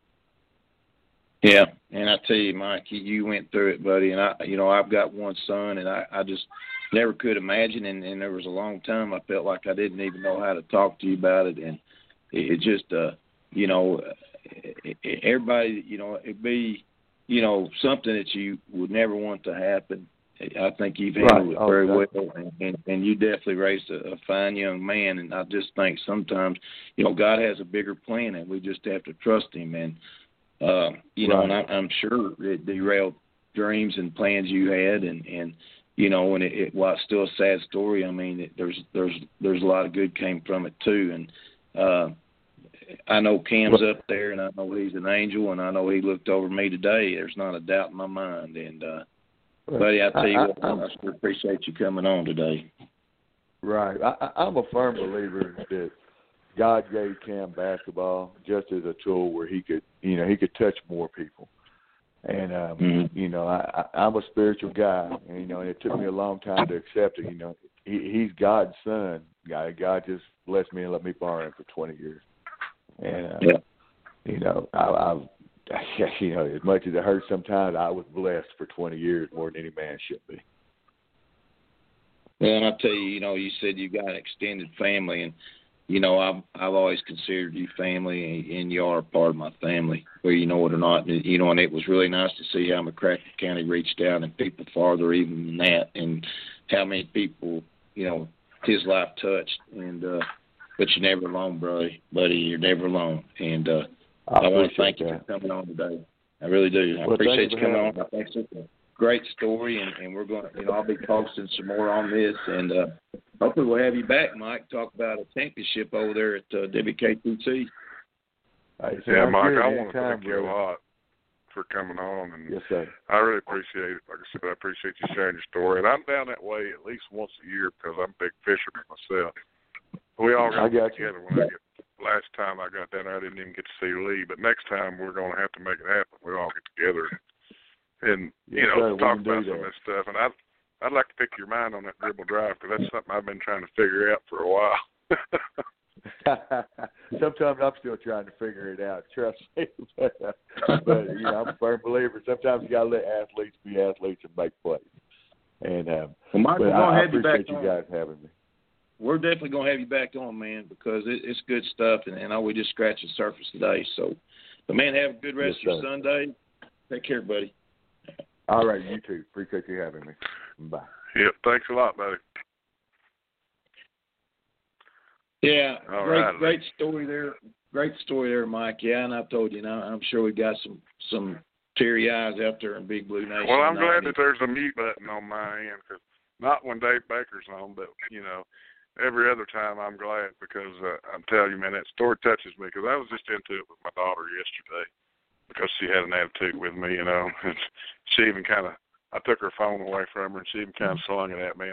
Yeah, and I tell you, Mike, you, you went through it, buddy. And I, you know, I've got one son, and I, I just never could imagine. And, and there was a long time I felt like I didn't even know how to talk to you about it, and it, it just, uh, you know, it, it, everybody, you know, it'd be, you know, something that you would never want to happen. I think you've handled Right. it Oh, very definitely. well, and, and and you definitely raised a, a fine young man. And I just think sometimes, you know, God has a bigger plan, and we just have to trust Him. And uh, you know, and I, I'm sure it derailed dreams and plans you had, and and you know, and it, it while it's still a sad story, I mean, it, there's there's there's a lot of good came from it too, and uh, I know Cam's up there, and I know he's an angel, and I know he looked over me today. There's not a doubt in my mind, and uh, buddy, I tell you I- what, I- I, sure appreciate you coming on today. Right. I, I'm a firm believer that God gave Cam basketball just as a tool where he could, you know, he could touch more people. And um, Mhm. you know, I, I, I'm a spiritual guy, and you know, and it took me a long time to accept it. You know, he, he's God's son. God, God just blessed me and let me borrow him for 20 years. And uh, Yeah. you know, I, I've, you know, as much as it hurts sometimes, I was blessed for 20 years more than any man should be. Well, and I tell you, you know, you said you got an extended family, and you know, I've I've always considered you family, and, you are part of my family, whether you know it or not. And, you know, and it was really nice to see how McCracken County reached out and people farther even than that, and how many people, you know, his life touched. And uh, but you're never alone, buddy. Buddy, you're never alone. And uh, I, I, want to appreciate thank you that. for coming on today. I really do. I well, appreciate you you coming on. I think it's a great story, and, and we're going. to, You know, I'll be posting some more on this, and uh, hopefully we'll have you back, Mike. Talk about a championship over there at uh, WKTC. Right, yeah, Mike. I want to thank you a lot for coming on, and Yes, sir. I really appreciate it. Like I said, I appreciate you sharing your story. And I'm down that way at least once a year because I'm a big fisherman myself. We all I got got you. together when I get. Last time I got down there, I didn't even get to see Lee, but next time we're going to have to make it happen. We all get together and you Yes, know sir, talk about some of that. this stuff. And I, I'd like to pick your mind on that dribble drive because that's something I've been trying to figure out for a while. sometimes I'm still trying to figure it out. Trust me, but, uh, but you know, I'm a firm believer. Sometimes you got to let athletes be athletes and make plays. And um, Well, Mike, but I, I have you back appreciate you on. guys having me. We're definitely gonna have you back on, man, because it, it's good stuff, and, and I we just scratched the surface today. So, but man, have a good rest Yes, of your Sunday. Take care, buddy. All right, you too. Appreciate you having me. Bye. yep. Thanks a lot, buddy. Yeah, All great, right. great story there. Great story there, Mike. Yeah, and I've told you now. I'm sure we got some some teary eyes out there in Big Blue Nation. Well, I'm glad that there's a mute button on my end because not when Dave Baker's on, but you know, every other time I'm glad because uh, I'm telling you, man, that story touches me because I was just into it with my daughter yesterday because she had an attitude with me, you know, and she even kind of I took her phone away from her and she even kind of slung it at me.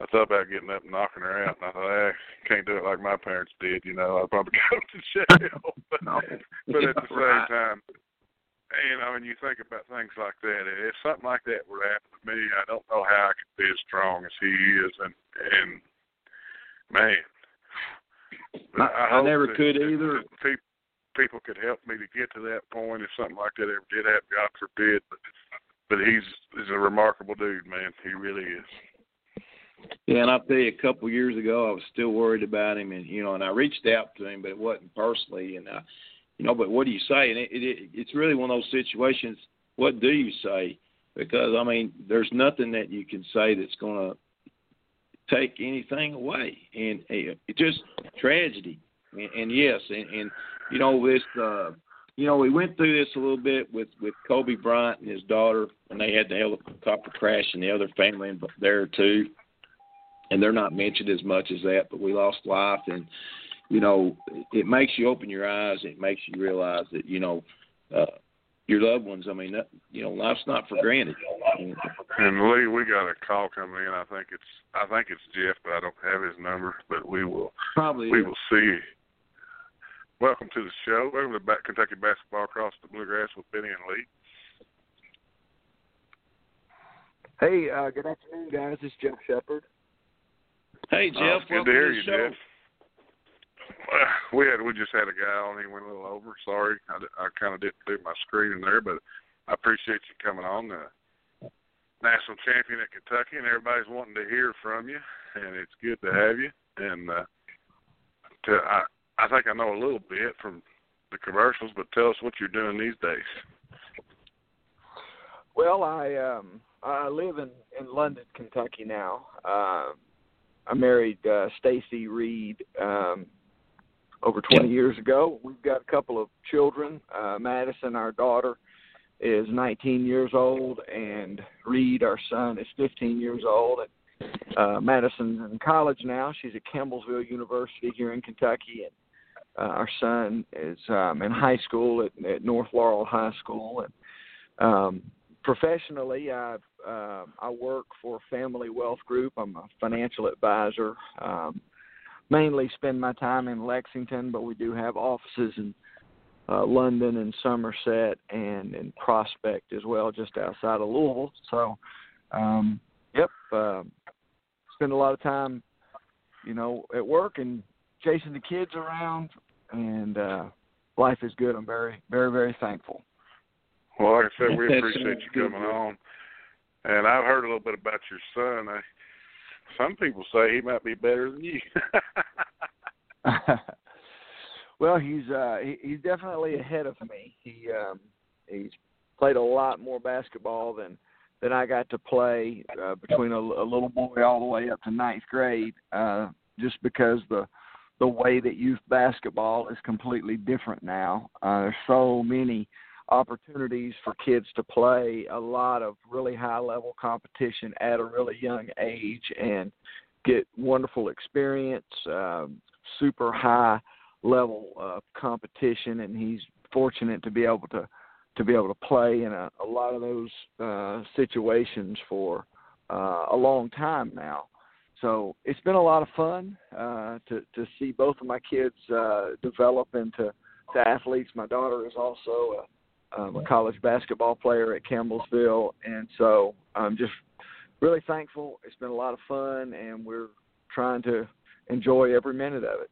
I thought about getting up and knocking her out, and I thought, eh, can't do it like my parents did, you know. I'd probably go to jail. but, but at the same Right. time, you know, when you think about things like that, if something like that were to happen to me, I don't know how I could be as strong as he is, and and man, but I- I never could that- either. that People, people could help me to get to that point if something like that ever did happen. God forbid, but but he's he's a remarkable dude, man. He really is. Yeah, and I'll tell you, a couple years ago, I was still worried about him, and you know, and I reached out to him, but it wasn't personally, and I, you know, but what do you say? And it, it it's really one of those situations. What do you say? Because I mean, there's nothing that you can say that's going to take anything away, and uh, it's just tragedy. And, and yes, and, and you know this. uh you know, we went through this a little bit with with Kobe Bryant and his daughter, and they had the helicopter crash, and the other family there too and they're not mentioned as much as that, but we lost life and you know, it makes you open your eyes, it makes you realize that, you know, uh your loved ones, I mean, that, you know, life's not for granted. And, And Lee, we got a call coming in. I think it's I think it's Jeff, but I don't have his number. But we will probably we will see. Welcome to the show. Welcome to Back Kentucky Basketball Across the Bluegrass with Benny and Lee. Hey, uh, good afternoon, guys. This is Jeff Sheppard. Hey Jeff, it's good to hear the you, show. Jeff. We had we just had a guy on. He went a little over. Sorry, I, I kind of didn't do my screening there, but I appreciate you coming on. The national champion at Kentucky, and everybody's wanting to hear from you, and it's good to have you. And uh, to, I I think I know a little bit from the commercials, but tell us what you're doing these days. Well, I um I live in in London, Kentucky now. Uh, I married uh, Stacy Reed um over 20 years ago. We've got a couple of children. Uh Madison, our daughter, is 19 years old and Reed, our son, is 15 years old. And uh Madison's in college now. She's at Campbellsville University here in Kentucky and uh, our son is um in high school at, at North Laurel High School and um professionally I've uh, i work for family wealth group i'm a financial advisor um mainly spend my time in lexington but we do have offices in uh london and somerset and in prospect as well just outside of louisville so um yep uh, spend a lot of time you know at work and chasing the kids around and uh life is good i'm very very very thankful Well, like I said, we appreciate you coming Jeff. on. And I've heard a little bit about your son. I, some people say he might be better than you. well, he's uh he, he's definitely ahead of me. He um he's played a lot more basketball than than I got to play uh, between a, a little boy all the way up to ninth grade. Uh, just because the the way that youth basketball is completely different now. Uh, there's so many opportunities for kids to play a lot of really high level competition at a really young age and get wonderful experience, um, super high level competition, and he's fortunate to be able to to be able to play in a, a lot of those uh, situations for uh, a long time now. So it's been a lot of fun uh, to to see both of my kids uh, develop into to athletes. My daughter is also a, um, a college basketball player at Campbellsville, and so I'm just really thankful. It's been a lot of fun, and we're trying to enjoy every minute of it.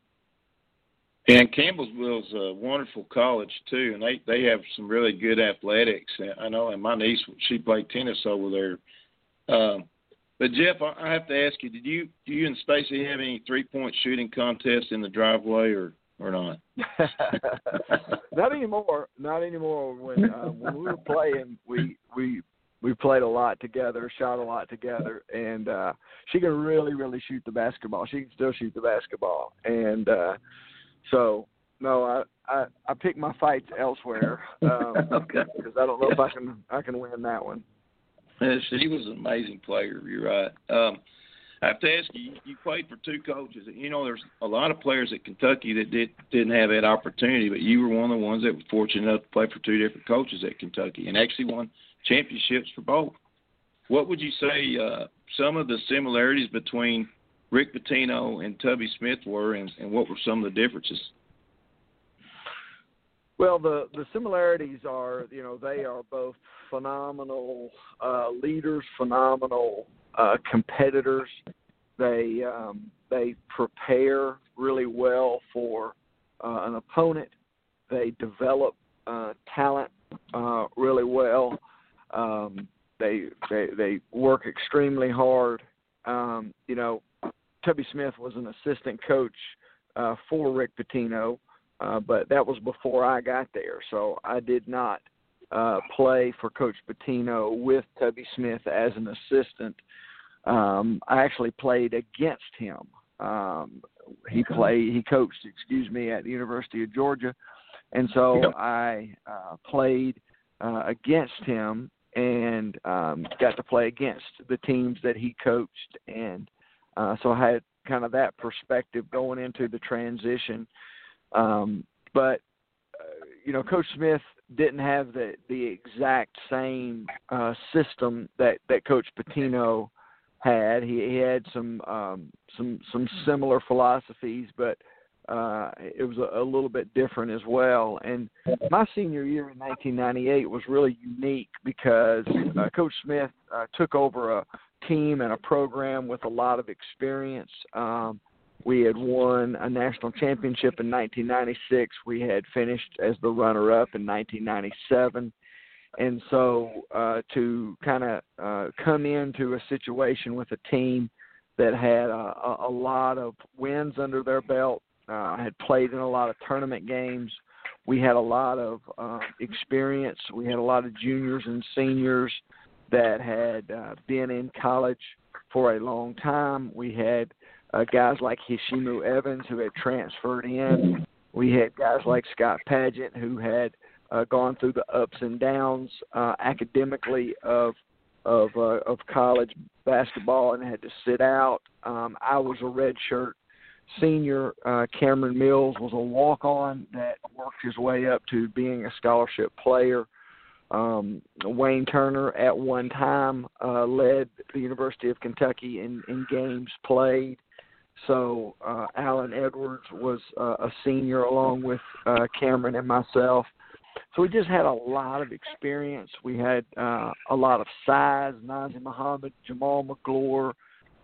And Campbellsville's a wonderful college too, and they they have some really good athletics. I know, and my niece she played tennis over there. Um, but Jeff, I have to ask you: Did you do you and Stacy have any three point shooting contests in the driveway, or or not? not anymore. Not anymore. When uh, when we were playing, we we we played a lot together, shot a lot together, and uh she can really really shoot the basketball. She can still shoot the basketball, and uh so no, I I I pick my fights elsewhere um, okay. because I don't know if I can I can win that one. She was an amazing player. You're right. Um, I have to ask you. You played for two coaches. You know, there's a lot of players at Kentucky that did didn't have that opportunity, but you were one of the ones that was fortunate enough to play for two different coaches at Kentucky, and actually won championships for both. What would you say uh, some of the similarities between Rick Pitino and Tubby Smith were, and, and what were some of the differences? Well, the the similarities are, you know, they are both phenomenal uh, leaders, phenomenal uh, competitors. They um, they prepare really well for uh, an opponent. They develop uh, talent uh, really well. Um, they, they they work extremely hard. Um, you know, Tubby Smith was an assistant coach uh, for Rick Pitino, uh, but that was before I got there, so I did not uh, play for Coach Pitino with Tubby Smith as an assistant. Um, I actually played against him. Um, he played, he coached, excuse me, at the University of Georgia, and so yep. I uh, played uh, against him and um, got to play against the teams that he coached, and uh, so I had kind of that perspective going into the transition. Um, but uh, you know, Coach Smith didn't have the the exact same uh, system that that Coach Pitino had. He, he had some um, some some similar philosophies, but uh, it was a, a little bit different as well. And my senior year in 1998 was really unique because uh, Coach Smith uh, took over a team and a program with a lot of experience. Um, we had won a national championship in 1996. We had finished as the runner-up in 1997. And so uh, to kind of uh, come into a situation with a team that had a, a lot of wins under their belt, uh, had played in a lot of tournament games. We had a lot of uh, experience. We had a lot of juniors and seniors that had uh, been in college for a long time. We had uh, guys like Heshimu Evans who had transferred in. We had guys like Scott Padgett who had uh, gone through the ups and downs uh, academically of of uh, of college basketball and had to sit out. Um, I was a redshirt senior. Uh, Cameron Mills was a walk on that worked his way up to being a scholarship player. Um, Wayne Turner at one time uh, led the University of Kentucky in, in games played. So uh, Allen Edwards was uh, a senior along with uh, Cameron and myself. So we just had a lot of experience. We had uh, a lot of size. Nazr Mohammed, Jamaal Magloire,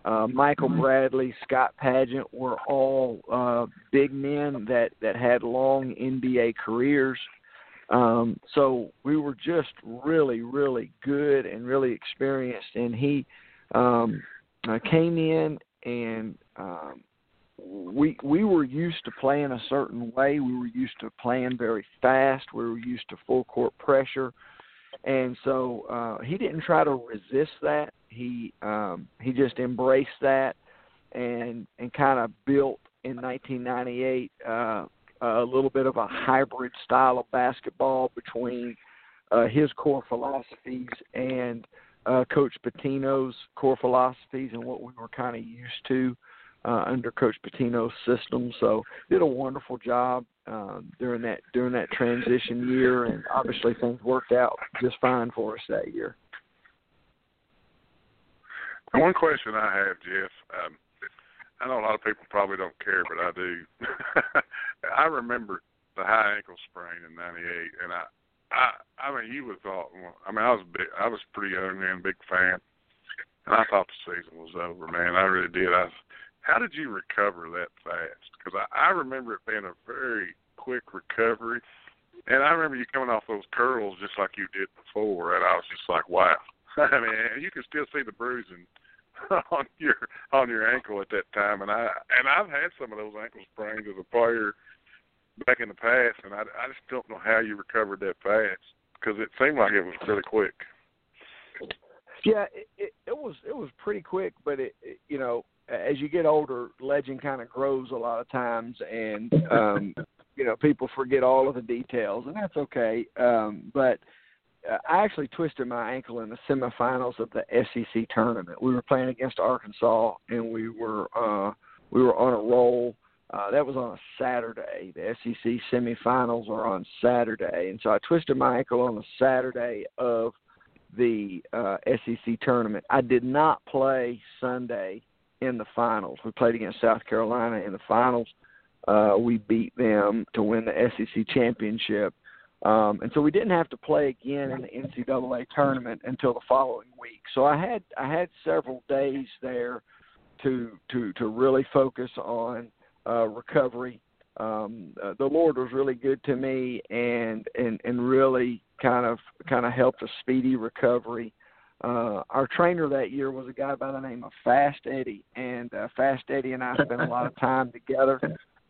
uh, Michael Bradley, Scott Padgett were all uh, big men that that had long NBA careers. Um, so we were just really, really good and really experienced. And he um, uh, came in, and um, we we were used to playing a certain way. We were used to playing very fast. We were used to full court pressure, and so uh, he didn't try to resist that. He um, he just embraced that, and and kind of built in 1998. Uh, a little bit of a hybrid style of basketball between uh, his core philosophies and uh, Coach Pitino's core philosophies and what we were kind of used to uh, under Coach Pitino's system. So did a wonderful job um, during that during that transition year, and obviously things worked out just fine for us that year. One question I have, Jeff. Um, I know a lot of people probably don't care, but I do. I remember the high ankle sprain in '98, and I, I, I mean, you would thought. I mean, I was big. I was pretty young man, big fan, and I thought the season was over, man. I really did. I how did you recover that fast? Because I, I remember it being a very quick recovery, and I remember you coming off those curls just like you did before, and I was just like, wow. I mean, you can still see the bruising on your on your ankle at that time, and I and I've had some of those ankle sprains as a player back in the past, and I I just don't know how you recovered that fast because it seemed like it was really quick. Yeah, it, it, it was it was pretty quick, but it, it you know as you get older, legend kind of grows a lot of times, and um, you know people forget all of the details, and that's okay. Um, but uh, I actually twisted my ankle in the semifinals of the SEC tournament. We were playing against Arkansas, and we were uh, we were on a roll. Uh, that was on a Saturday. The SEC semifinals are on Saturday, and so I twisted my ankle on the Saturday of the uh, SEC tournament. I did not play Sunday in the finals. We played against South Carolina in the finals. Uh, we beat them to win the SEC championship. Um, and so we didn't have to play again in the NCAA tournament until the following week. So I had I had several days there to to to really focus on uh, recovery. Um, uh, the Lord was really good to me and and and really kind of kind of helped a speedy recovery. Uh, our trainer that year was a guy by the name of Fast Eddie, and uh, Fast Eddie and I spent a lot of time together.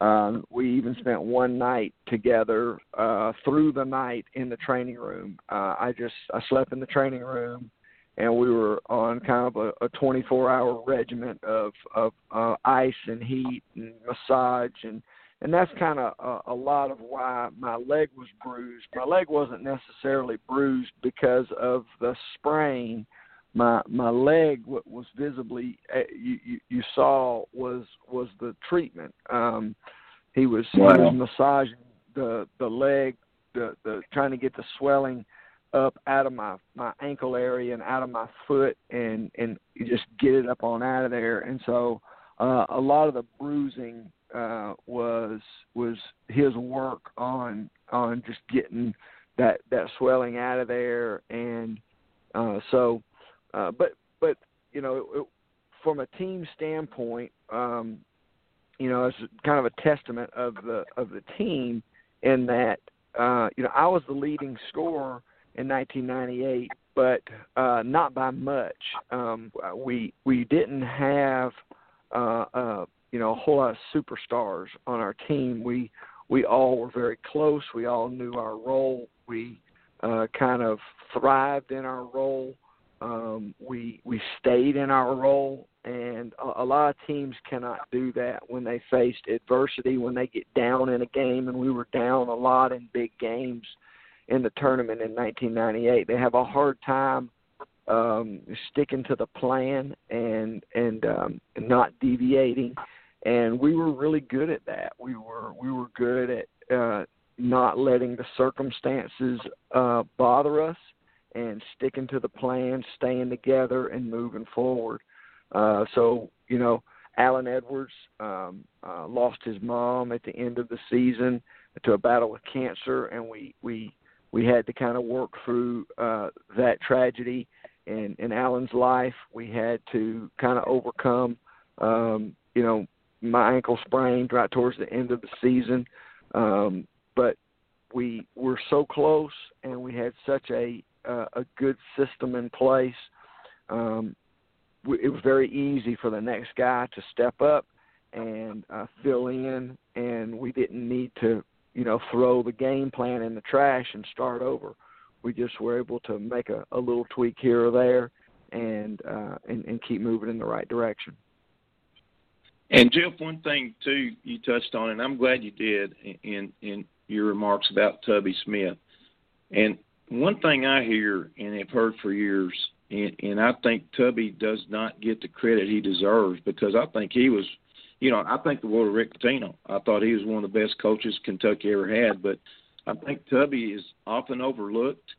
Um, we even spent one night together uh, through the night in the training room. Uh, I just I slept in the training room, and we were on kind of a, a 24-hour regiment of of uh, ice and heat and massage and and that's kind of a, a lot of why my leg was bruised. My leg wasn't necessarily bruised because of the sprain. My my leg what was visibly eh, you, you you saw was was the treatment. Um, he was wow. he was massaging the the leg, the the trying to get the swelling up out of my my ankle area and out of my foot and and just get it up on out of there. And so uh, a lot of the bruising uh, was was his work on on just getting that that swelling out of there, and uh, so, uh, but but you know, it, from a team standpoint, um, you know, it's kind of a testament of the of the team in that uh, you know I was the leading scorer in 1998, but uh, not by much. Um, we we didn't have uh, uh, you know a whole lot of superstars on our team. We we all were very close. We all knew our role. We uh, kind of thrived in our role. Um, we we stayed in our role, and a, a lot of teams cannot do that when they faced adversity. When they get down in a game, and we were down a lot in big games in the tournament in 1998, they have a hard time um, sticking to the plan and and um, not deviating and we were really good at that. We were we were good at uh, not letting the circumstances uh, bother us and sticking to the plan, staying together, and moving forward. Uh, so you know, Allen Edwards um, uh, lost his mom at the end of the season to a battle with cancer, and we we we had to kind of work through uh, that tragedy in in Allen's life. We had to kind of overcome, um, you know, my ankle sprained right towards the end of the season. Um, but we were so close, and we had such a uh, a good system in place. Um, it was very easy for the next guy to step up and uh, fill in, and we didn't need to, you know, throw the game plan in the trash and start over. We just were able to make a, a little tweak here or there, and, uh, and and keep moving in the right direction. And Jeff, one thing too you touched on, and I'm glad you did in in your remarks about Tubby Smith, and one thing I hear and have heard for years, and, and I think Tubby does not get the credit he deserves because I think he was, you know, I think the world of Rick Pitino. I thought he was one of the best coaches Kentucky ever had, but I think Tubby is often overlooked.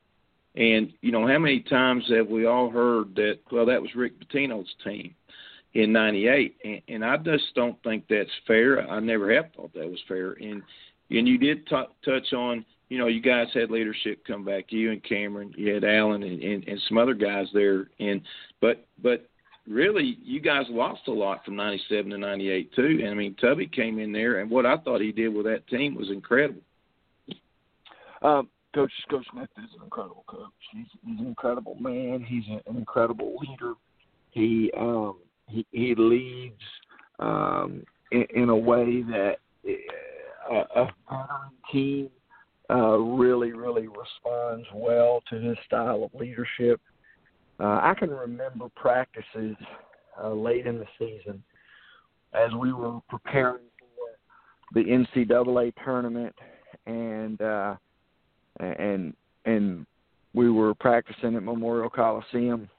And you know, how many times have we all heard that? Well, that was Rick Pitino's team in '98, and, and I just don't think that's fair. I never have thought that was fair. And and you did t- touch on you know, you guys had leadership come back. You and Cameron, you had Allen and, and, and some other guys there. And but but really, you guys lost a lot from '97 to '98 too. And I mean, Tubby came in there, and what I thought he did with that team was incredible. Um, Coach Coach Smith is an incredible coach. He's, he's an incredible man. He's an incredible leader. He um, he, he leads um, in, in a way that uh, a, a team uh, really, really responds well to his style of leadership. Uh, I can remember practices uh, late in the season as we were preparing for the NCAA tournament, and uh, and and we were practicing at Memorial Coliseum.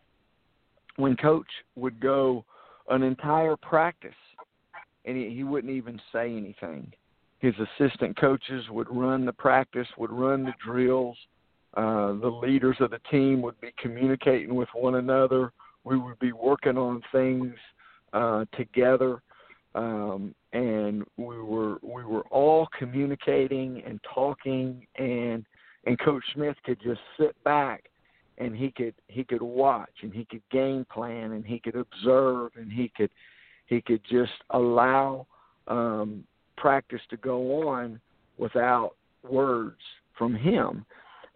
When Coach would go an entire practice, and he, he wouldn't even say anything his assistant coaches would run the practice, would run the drills. Uh, the leaders of the team would be communicating with one another. We would be working on things uh, together, um, and we were we were all communicating and talking, and and Coach Smith could just sit back and he could he could watch and he could game plan and he could observe and he could he could just allow um, practice to go on without words from him.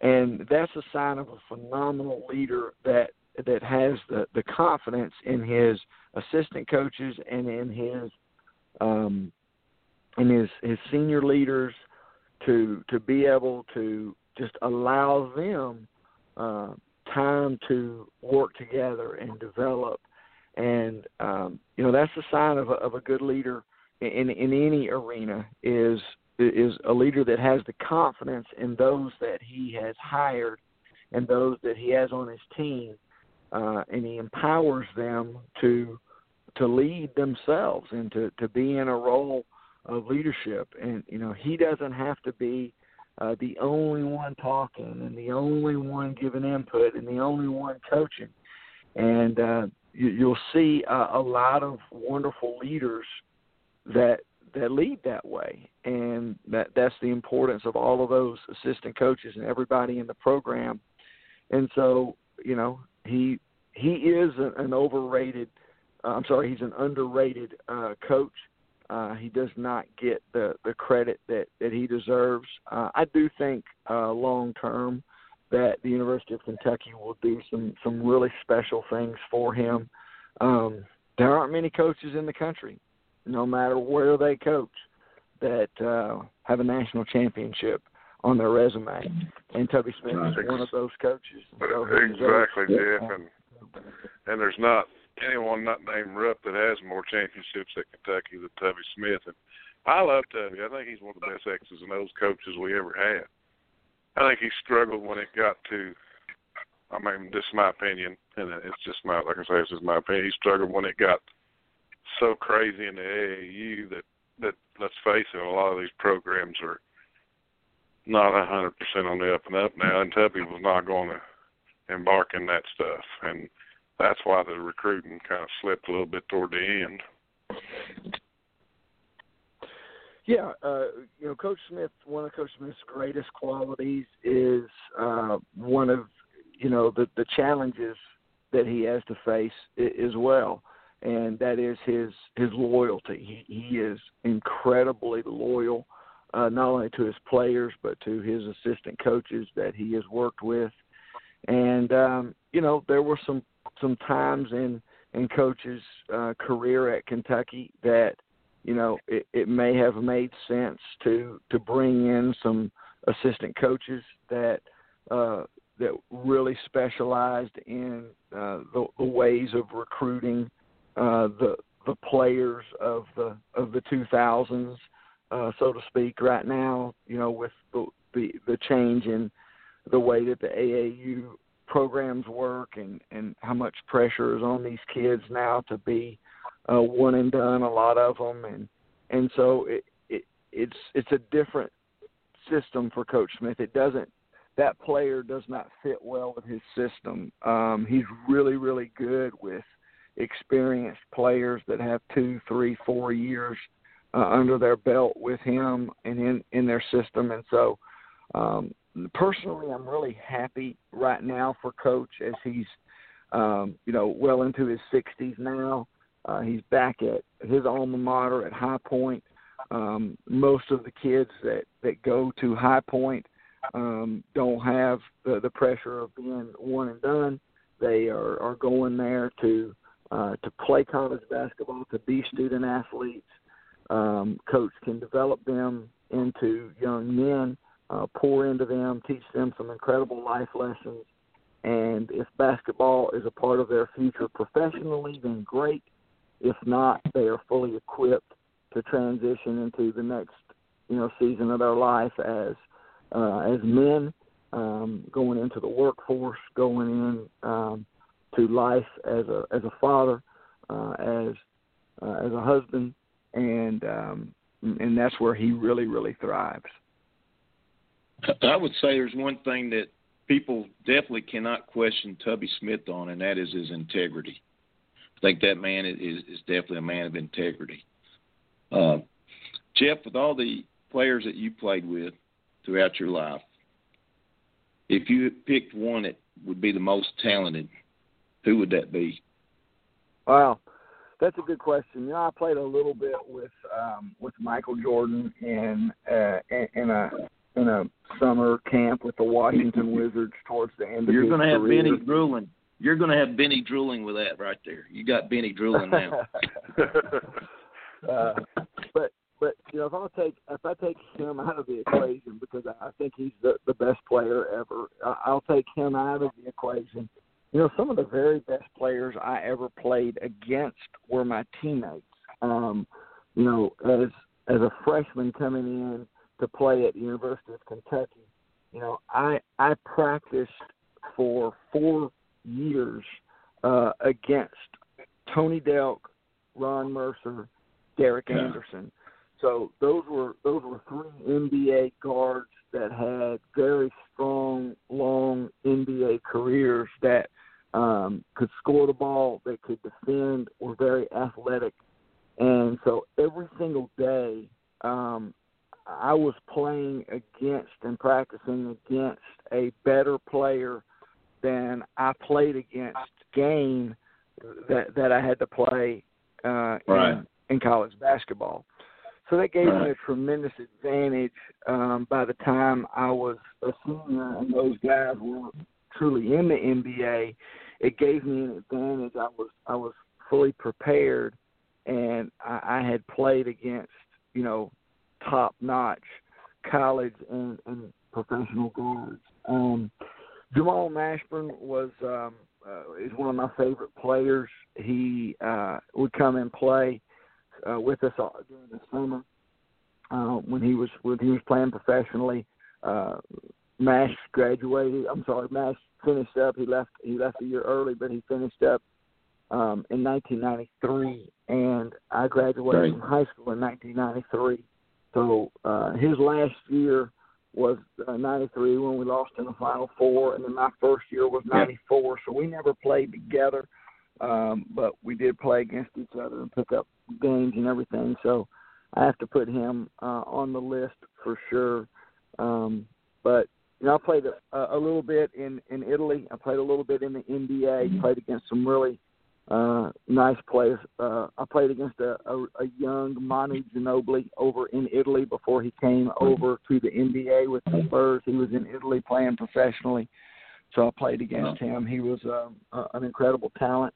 And that's a sign of a phenomenal leader that that has the, the confidence in his assistant coaches and in his um, in his his senior leaders to to be able to just allow them uh, time to work together and develop. And um, you know that's a sign of a, of a good leader in in any arena is is a leader that has the confidence in those that he has hired and those that he has on his team, uh, and he empowers them to to lead themselves and to to be in a role of leadership. And you know he doesn't have to be uh, the only one talking and the only one giving input and the only one coaching. And uh, you, you'll see uh, a lot of wonderful leaders that that lead that way, and that that's the importance of all of those assistant coaches and everybody in the program. And so, you know, he he is an, overrated. Uh, I'm sorry, he's an underrated uh, coach. Uh, he does not get the the credit that that he deserves. Uh, I do think uh, long term that the University of Kentucky will do some some really special things for him. Um, there aren't many coaches in the country no matter where they coach, that uh, have a national championship on their resume. And Tubby Smith is one of those coaches. So exactly, Jeff. And and there's not anyone not named Rupp that has more championships at Kentucky than Tubby Smith. And I love Tubby. I think he's one of the best X's and O's coaches we ever had. I think he struggled when it got to. I mean, this is my opinion, and it's just my like I say, this is my opinion. He struggled when it got so crazy in the AAU that that let's face it, a lot of these programs are not a hundred percent on the up and up now, and Tubby was not going to embark in that stuff, and that's why the recruiting kind of slipped a little bit toward the end. Yeah, uh, you know, Coach Smith. One of Coach Smith's greatest qualities is uh, one of you know the the challenges that he has to face as well and that is his his loyalty. He, is incredibly loyal, uh, not only to his players but to his assistant coaches that he has worked with. And um, you know, there were some some times in in coach's uh, career at Kentucky that you know it, it may have made sense to to bring in some assistant coaches that uh, that really specialized in uh, the, the ways of recruiting uh, the the players of the of the 2000s, uh, so to speak. Right now, you know, with the the, the change in the way that the AAU programs work and and how much pressure is on these kids now to be uh, one and done. A lot of them, and and so it, it it's it's a different system for Coach Smith. It doesn't that player does not fit well with his system. Um, he's really really good with experienced players that have two, three, four years uh, under their belt with him and in in their system, and so. Um, personally, I'm really happy right now for Coach as he's, um, you know, well into his 60s now. Uh, he's back at his alma mater at High Point. Um, most of the kids that that go to High Point um, don't have the, the pressure of being one and done. They are are going there to uh, to play college basketball, to be student athletes. Um, coach can develop them into young men, uh, pour into them, teach them some incredible life lessons. And if basketball is a part of their future professionally, then great. If not, they are fully equipped to transition into the next, you know, season of their life as uh, as men, um, going into the workforce, going in um, to life as a as a father, uh, as uh, as a husband, and um, and that's where he really really thrives. I would say there's one thing that people definitely cannot question Tubby Smith on, and that is his integrity. I think that man is, is definitely a man of integrity. Uh, Jeff, with all the players that you played with throughout your life, if you picked one that would be the most talented, who would that be? Wow, that's a good question. You know, I played a little bit with um, with Michael Jordan in uh, in a in a summer camp with the Washington Wizards towards the end of You're going to have career. Benny drooling. You're going to have Benny drooling with that right there. You got Benny drooling now. uh, but but you know if I take if I take him out of the equation because I think he's the the best player ever, I'll take him out of the equation. You know, some of the very best players I ever played against were my teammates. Um, you know, as as a freshman coming in to play at the University of Kentucky, you know, I I practiced for four years uh, against Tony Delk, Ron Mercer, Derek Yeah. Anderson. So those were those were three NBA guards that had very strong, long NBA careers that um, could score the ball, they could defend, were very athletic, and so every single day um, I was playing against and practicing against a better player than I played against game that that I had to play uh, Right. in, in college basketball. So that gave me a tremendous advantage um, by the time I was a senior and those guys were truly in the NBA. It gave me an advantage. I was I was fully prepared, and I, I had played against you know top notch college and, and professional guards. Um, Jamal Mashburn was um, uh, is one of my favorite players. He uh, would come and play uh, with us all, during the summer uh, when he was when he was playing professionally. Uh, Mash graduated. I'm sorry, Mash finished up. He left. He left a year early, but he finished up um, in 1993, and I graduated Right. from high school in 1993. So uh, his last year was uh, 93 when we lost in the Final Four, and then my first year was Yeah. 94. So we never played together, um, but we did play against each other and pick up games and everything. So I have to put him uh, on the list for sure. Um, but you know, I played a, a little bit in in Italy. I played a little bit in the NBA. Played against some really uh, nice players. Uh, I played against a, a, a young Manu Ginobili over in Italy before he came over to the NBA with the Spurs. He was in Italy playing professionally, so I played against him. He was um, uh, an incredible talent.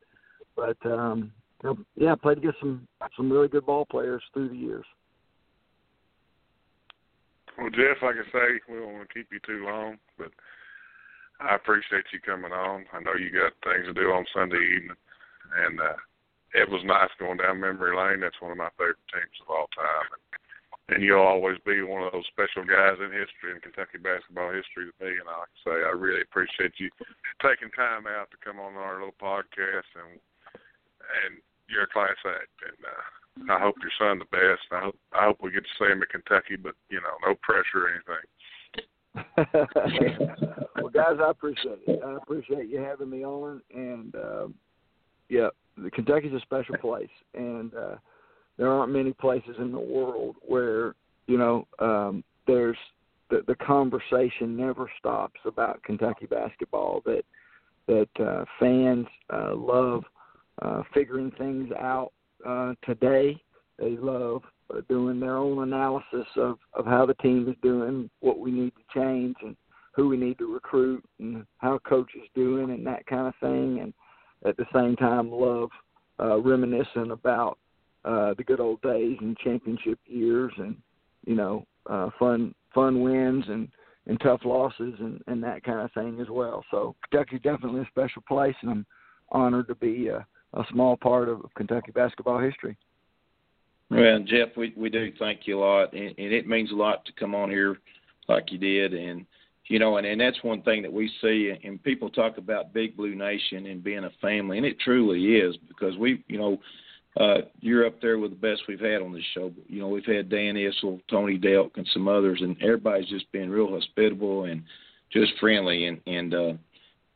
But um, yeah, I played against some some really good ball players through the years. Well, Jeff, like I say, we don't want to keep you too long, but I appreciate you coming on. I know you got things to do on Sunday evening, and uh, it was nice going down memory lane. That's one of my favorite teams of all time. and you'll always be one of those special guys in history in Kentucky basketball history to me. And I can say I really appreciate you taking time out to come on our little podcast, and and you're class act. And uh, I hope your son the best. I hope I hope we get to see him at Kentucky, but you know, no pressure or anything. well, guys, I appreciate it. I appreciate you having me on, and uh, yeah, the Kentucky's a special place, and uh, there aren't many places in the world where you know um, there's the, the conversation never stops about Kentucky basketball. That that uh, fans uh, love uh, figuring things out uh, today. They love uh, doing their own analysis of of how the team is doing, what we need to change, and who we need to recruit, and how coach is doing, and that kind of thing. And at the same time, love uh, reminiscing about uh, the good old days and championship years, and you know, uh, fun fun wins and and tough losses and and that kind of thing as well. So Kentucky's definitely a special place, and I'm honored to be a, a small part of Kentucky basketball history. Well, Jeff, we we do thank you a lot, and, and it means a lot to come on here like you did, and you know, and, and that's one thing that we see, and people talk about Big Blue Nation and being a family, and it truly is because we, you know, uh, you're up there with the best we've had on this show. You know, we've had Dan Issel, Tony Delk, and some others, and everybody's just been real hospitable and just friendly, and and uh,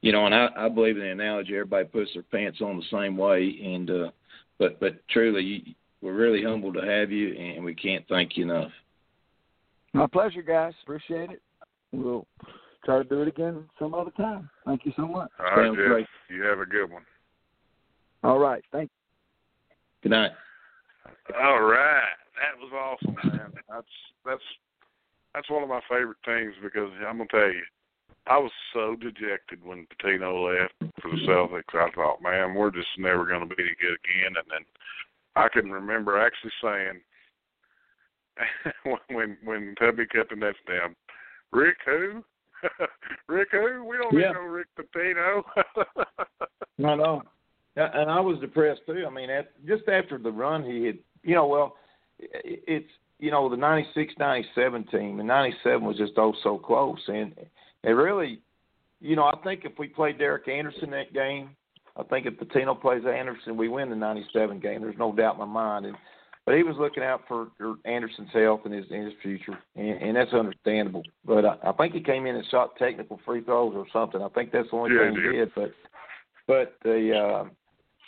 you know, and I, I believe in the analogy, everybody puts their pants on the same way, and uh, but but truly, you, we're really humbled to have you, and we can't thank you enough. My pleasure, guys. Appreciate it. We'll try to do it again some other time. Thank you so much. All right, Sounds Jeff. great. You have a good one. All right. Thank you. Good night. All right, that was awesome, man. That's that's that's one of my favorite things because I'm gonna tell you, I was so dejected when Pitino left for the Celtics. I thought, man, we're just never gonna be good again. And then I can remember actually saying when when Tubby cut the nets down, Rick who? Rick who? We don't Yeah. no Rick Pitino. I know. Yeah, And I was depressed too. I mean, at, just after the run he had, you know, well, it- it's you know the '96, '97 team, and '97 was just oh so close, and it really, you know, I think if we played Derek Anderson that game, I think if Pitino plays Anderson, we win the '97 game. There's no doubt in my mind. And but he was looking out for Anderson's health and his and his future, and, and that's understandable. But I, I think he came in and shot technical free throws or something. I think that's the only Yeah, thing he did. But but the uh,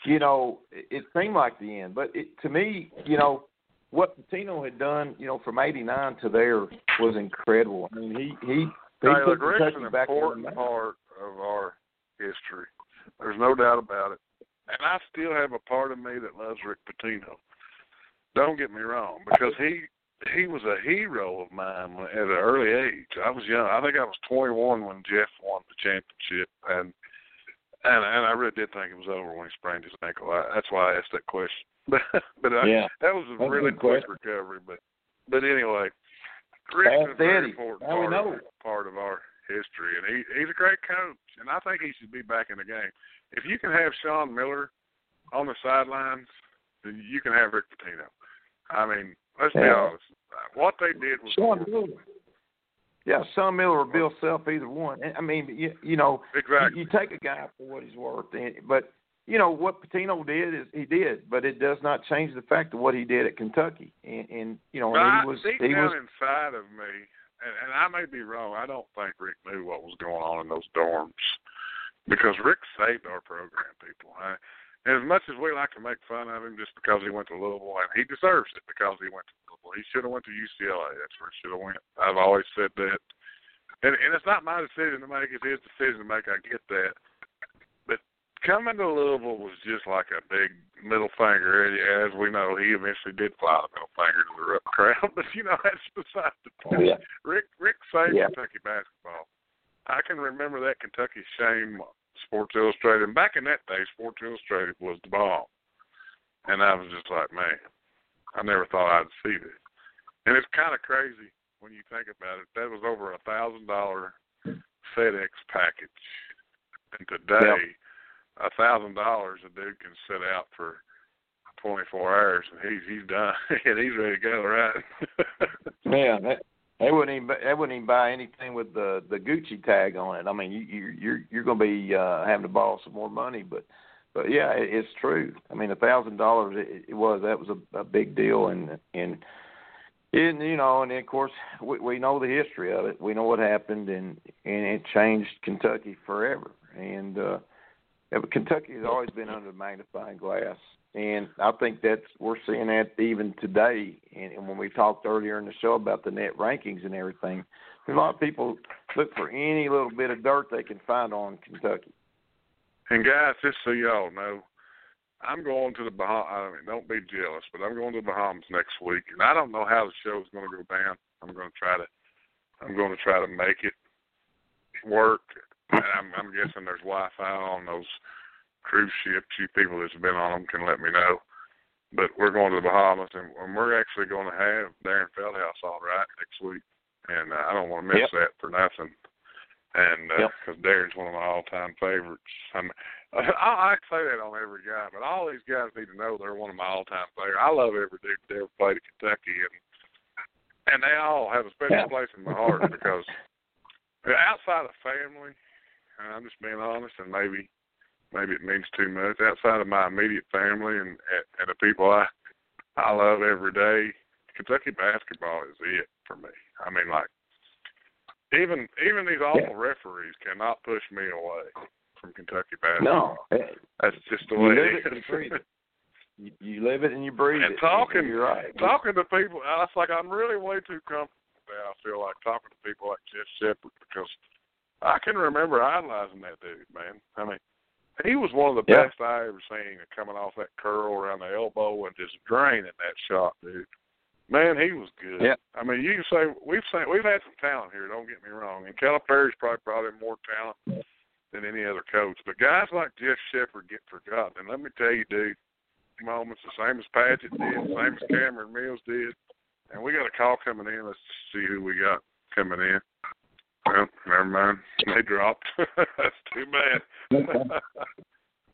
you know it, it seemed like the end. But it, to me, you know what Pitino had done, you know, from '89 to there was incredible. I mean, he he Tyler, Rick's an important part of our history. There's no doubt about it. And I still have a part of me that loves Rick Pitino. Don't get me wrong, because he he was a hero of mine at an early age. I was young. I think I was 21 when Jeff won the championship, and and and I really did think it was over when he sprained his ankle. I, that's why I asked that question. But but I, Yeah. that was a That's a really quick recovery. But but anyway, Rick's a very important Now part part of our history, and he he's a great coach, and I think he should be back in the game. If you can have Sean Miller on the sidelines, then you can have Rick Pitino. I mean, let's be honest. What they did was Sean Miller. Yeah, Sean Miller or Bill Self, either one. I mean, you, you know, exactly. you, you take a guy for what he's worth, and, but you know what Pitino did is he did, but it does not change the fact of what he did at Kentucky, and, and you know, and he was deep he down was inside of me, and, and I may be wrong. I don't think Rick knew what was going on in those dorms because Rick saved our program, people. I, and as much as we like to make fun of him just because he went to Louisville, and he deserves it because he went to Louisville. He should have went to UCLA. That's where he should have went. I've always said that. And, and it's not my decision to make; it's his decision to make. I get that. Coming to Louisville was just like a big middle finger. As we know, he eventually did fly the middle finger to the rough crowd. But you know, that's beside the point. Yeah. Rick Rick saved Yeah. Kentucky basketball. I can remember that Kentucky shame Sports Illustrated. And back in that day, Sports Illustrated was the bomb. And I was just like, man, I never thought I'd see this. And it's kind of crazy when you think about it. That was over a thousand dollar FedEx package, and today, a thousand dollars a dude can sit out for 24 hours, and he's he's done and he's ready to go, right? yeah, that, they wouldn't even they wouldn't even buy anything with the the Gucci tag on it. I mean, you you you're you're going to be uh, having to borrow some more money, but but yeah, it, it's true. I mean, a thousand dollars it, it was that was a, a big deal, and and and you know, and of course we we know the history of it. We know what happened, and and it changed Kentucky forever. And uh, yeah, Kentucky has always been under the magnifying glass, and I think that's we're seeing that even today. And, and when we talked earlier in the show about the net rankings and everything, a lot of people look for any little bit of dirt they can find on Kentucky. And guys, just so y'all know, I'm going to the Bahamas. I mean, don't be jealous, but I'm going to the Bahamas next week, and I don't know how the show's going to go down. I'm going to try to, I'm going to try to make it work. And I'm, I'm guessing there's Wi-Fi on those cruise ships. You people that's been on them can let me know. But we're going to the Bahamas, and, and we're actually going to have Deron Feldhaus all right next week, and uh, I don't want to miss yep. that for nothing. And because uh, yep. Deron's one of my all-time favorites. I'm, I, I say that on every guy, but all these guys need to know they're one of my all-time favorites. I love every dude that ever played at Kentucky, and and they all have a special yeah. place in my heart because outside of family, I'm just being honest, and maybe maybe it means too much. Outside of my immediate family and and the people I I love every day, Kentucky basketball is it for me. I mean, like even even these awful yeah. referees cannot push me away from Kentucky basketball. No, that's just the you way live it it is. and. You, you live it and you breathe and it. talking, you're right. talking to people, I was like, I'm really way too comfortable now. I feel like talking to people like Jeff Sheppard because I can remember idolizing that dude, man. I mean, he was one of the Yeah. best I ever seen coming off that curl around the elbow and just draining that shot, dude. Man, he was good. Yeah. I mean, you can say we've seen we've had some talent here. Don't get me wrong. And Calipari's probably in more talent than any other coach. But guys like Jeff Sheppard get forgotten. And let me tell you, dude, moments the same as Padgett did, the same as Cameron Mills did. And we got a call coming in. Let's see who we got coming in. Well, never mind. They dropped. That's too bad.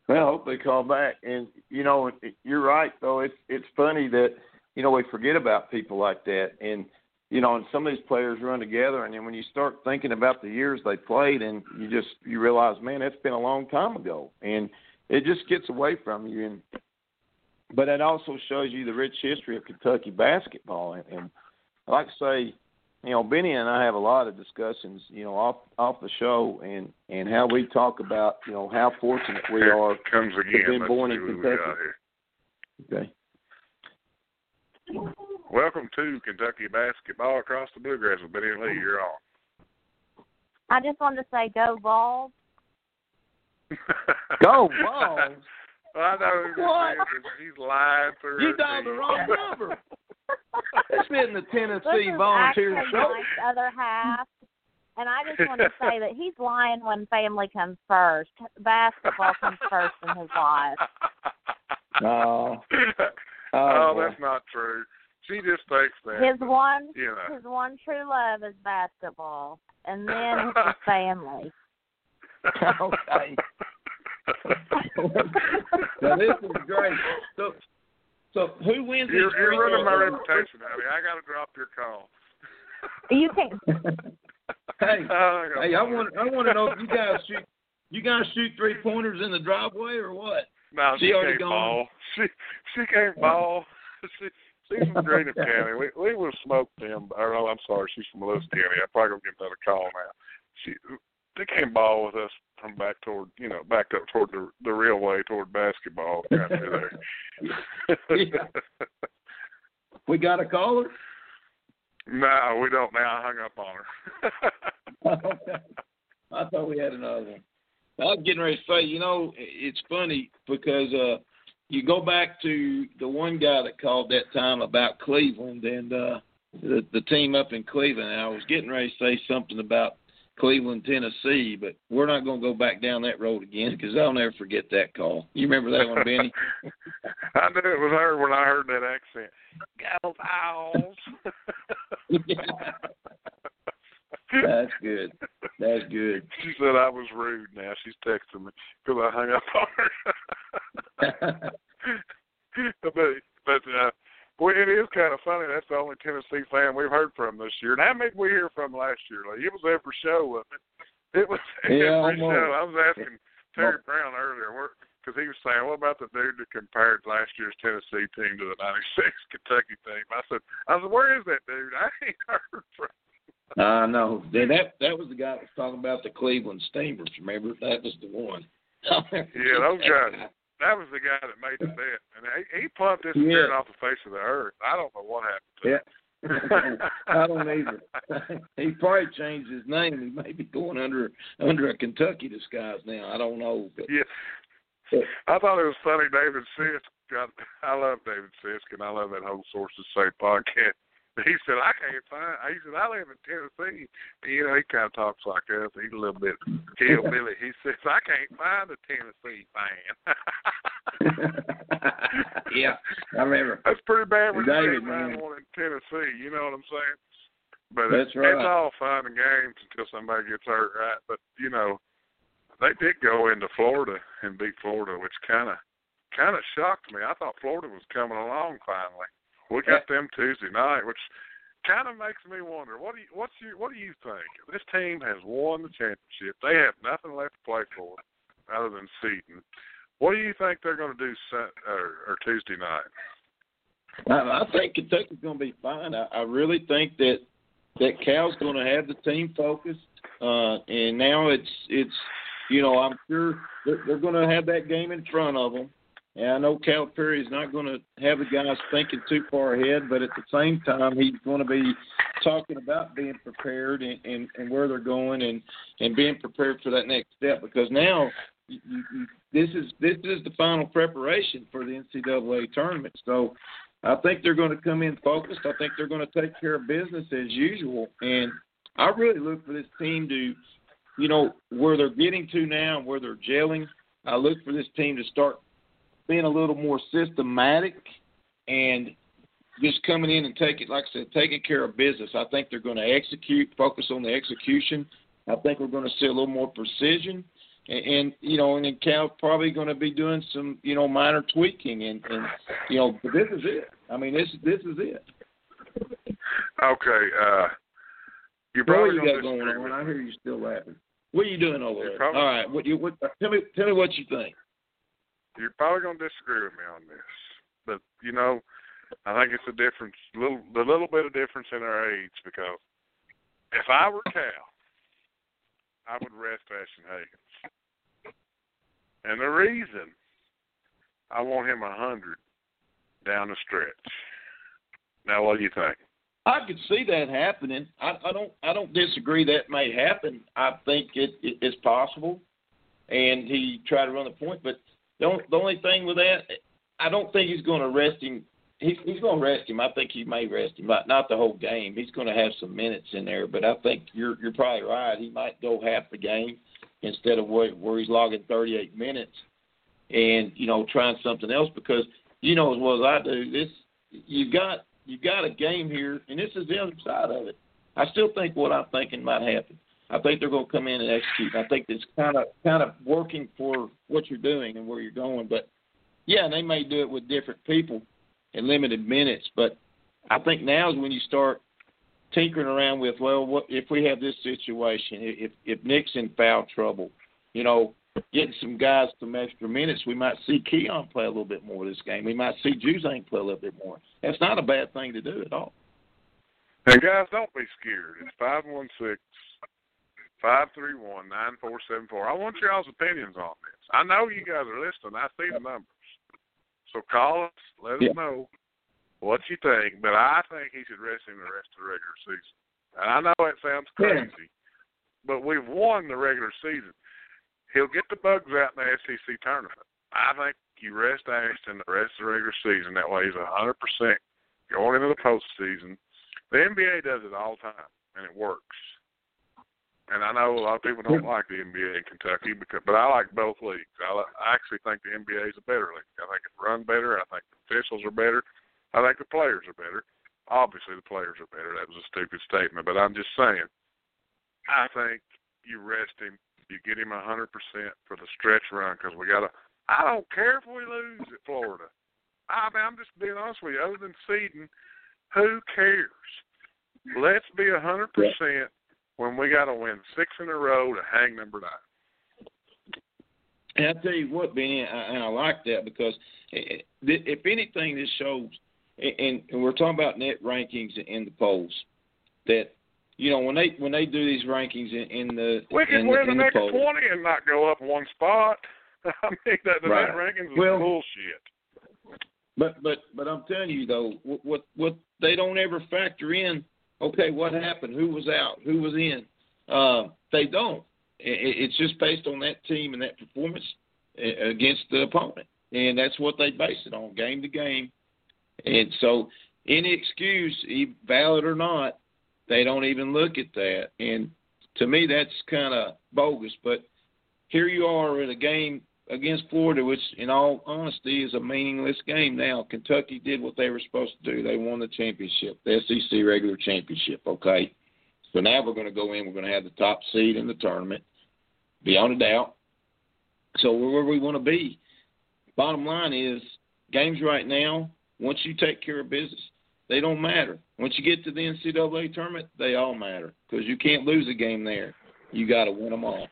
well, I hope they call back. And you know, you're right though. It's it's funny that you know we forget about people like that, and you know, and some of these players run together, and then when you start thinking about the years they played, and you just you realize, man, that's been a long time ago, and it just gets away from you. And but it also shows you the rich history of Kentucky basketball, and, and I like to say. You know, Benny and I have a lot of discussions, you know, off off the show, and and how we talk about, you know, how fortunate we Here are it comes again. been Let's born in who we Kentucky. here. Okay. Welcome to Kentucky basketball across the bluegrass with Benny and Lee. You're on. I just wanted to say go Vols. Go Vols. I know What? He's lying through You her dialed the wrong number. It's been the This Tennessee is Volunteer actually Show. Mike's other half. And I just want to say that he's lying when family comes first. Basketball comes first in his life. No. oh, Oh, that's not true. She just thinks that. His one you know. his one true love is basketball. And then it's his family. okay. now this is great. So, so who wins You're, this you're free running my reputation, honey. I got to drop your call. You can hey, Oh, I hey, I want I want to know if you guys shoot you guys shoot three pointers in the driveway or what? No, She she, already can't gone? ball. She she can't oh. ball. She she's from Greenup County. We we will smoke them. Or no, I'm sorry, she's from Lewis County. I probably gonna get another call now. She they can't ball with us from back toward you know back up toward the the real way toward basketball country there. Yeah. We got a caller. no, we don't now. I hung up on her. okay. I thought we had another one. I was getting ready to say, you know, it's funny because uh you go back to the one guy that called that time about Cleveland and uh the the team up in Cleveland. And I was getting ready to say something about Cleveland, Tennessee, but we're not going to go back down that road again because I'll never forget that call. You remember that one, Benny? I knew it was her when I heard that accent. Go Owls. That's good. That's good. She said I was rude. Now she's texting me because I hung up on her. but but uh, boy, it is kind of funny. That's the only Tennessee fan we've heard from this year. And how many we hear from last year? Like, it was every show, wasn't it? It was Yeah, every show. I was asking Terry Brown earlier because he was saying, "What about the dude that compared last year's Tennessee team to the '96 Kentucky team?" I said, "I said, where is that dude? I ain't heard from." I know. That that was the guy that was talking about the Cleveland Steamers. Remember that was the one. Yeah, those guys. That was the guy that made the bet, and he, he plumped this Yeah. off the face of the earth. I don't know what happened. To Yeah. him. I don't either. he probably changed his name. He may be going under under a Kentucky disguise now. I don't know. But Yeah. I thought it was funny. David Sisk. God, I love David Sisk, and I love that whole Sources Say podcast. He said, "I can't find." He said, "I live in Tennessee." You know, he kind of talks like us. He's a little bit hillbilly. He says, "I can't find a Tennessee fan." yeah, I remember. That's pretty bad when David, you find one in Tennessee. You know what I'm saying? But That's it's, right. it's all fun and games until somebody gets hurt, right? But you know, they did go into Florida and beat Florida, which kind of kind of shocked me. I thought Florida was coming along finally. We got them Tuesday night, which kind of makes me wonder what do you what's your what do you think? This team has won the championship. They have nothing left to play for other than seating. What do you think they're going to do Sun, or, or Tuesday night? I, I think Kentucky's going to be fine. I, I really think that that Cal's going to have the team focused, uh, and now it's it's you know I'm sure they're, they're going to have that game in front of them. And I know Calipari is not going to have the guys thinking too far ahead, but at the same time, he's going to be talking about being prepared and, and, and where they're going and, and being prepared for that next step. Because now you, you- this is this is the final preparation for the NCAA tournament. So I think they're going to come in focused. I think they're going to take care of business as usual. And I really look for this team to, you know, where they're getting to now where they're gelling. I look for this team to start being a little more systematic and just coming in and taking, like I said, taking care of business. I think they're going to execute, focus on the execution. I think we're going to see a little more precision. And, and you know, and then Cal's probably going to be doing some, you know, minor tweaking, and, and you know, but this is it. I mean, this this is it. Okay, uh, you're What probably you going got going disagree on? I hear you still laughing. What are you doing over there? probably- All right. What you? What? Tell me. Tell me what you think. You're probably to disagree with me on this, but you know, I think it's a difference, little the little bit of difference in our age because if I were Cal, I would rest Ashton Hagans, and the reason I want him a hundred down the stretch. Now, what do you think? I could see that happening. I, I don't. I don't disagree that may happen. I think it, it is possible, and he tried to run the point. But the only, the only thing with that, I don't think he's going to rest him. He's, he's going to rest him. I think he may rest him, but not the whole game. He's going to have some minutes in there. But I think you're you're probably right. He might go half the game instead of where, where he's logging 38 minutes, and you know trying something else because you know as well as I do this. You've got you've got a game here, and this is the other side of it. I still think what I'm thinking might happen. I think they're going to come in and execute. I think it's kind of kind of working for what you're doing and where you're going. But yeah, they may do it with different people in limited minutes. But I think now is when you start tinkering around with well, what if we have this situation? If if Nick's in foul trouble, you know, getting some guys some extra minutes, we might see Keion play a little bit more this game. We might see Juzang play a little bit more. That's not a bad thing to do at all. And guys, don't be scared. It's five one six five three one nine four seven four. I want y'all's opinions on this. I know you guys are listening. I see the numbers. So call us. Let us Yeah. know what you think. But I think he should rest him the rest of the regular season. And I know it sounds Yeah. crazy, but we've won the regular season. He'll get the bugs out in the SEC tournament. I think you rest Ashton the rest of the regular season. That way he's a hundred percent going into the postseason. The NBA does it all the time, and it works. And I know a lot of people don't like the NBA in Kentucky, because, but I like both leagues. I, I actually think the NBA is a better league. I think it's run better. I think the officials are better. I think the players are better. Obviously, the players are better. That was a stupid statement, but I'm just saying. I think you rest him. You get him a hundred percent for the stretch run because we got to. I don't care if we lose at Florida. I mean, I'm just being honest with you. Other than seeding, who cares? Let's be a hundred percent when we got to win six in a row to hang number nine. And I tell you what, Benny, and I like that because eh, eh, if anything, this shows, and, and we're talking about net rankings in the polls, that you know when they when they do these rankings in, in the we can in win the, the in next the polls, twenty and not go up one spot. I mean, that the Right. rankings is Well- bullshit. But but but I'm telling you though, what what, what they don't ever factor in. Okay, what happened? Who was out? Who was in? Uh, they don't. It, it's just based on that team and that performance uh, against the opponent, and that's what they base it on, game to game. And so, any excuse, valid or not, they don't even look at that. And to me, that's kind of bogus. But here you are in a game against Florida, which, in all honesty, is a meaningless game now. Kentucky did what they were supposed to do. They won the championship, the SEC regular championship, okay? So now we're going to go in, we're going to have the top seed in the tournament, beyond a doubt. So we're where we want to be. Bottom line is, games right now, once you take care of business, they don't matter. Once you get to the NCAA tournament, they all matter because you can't lose a game there. You got to win them all.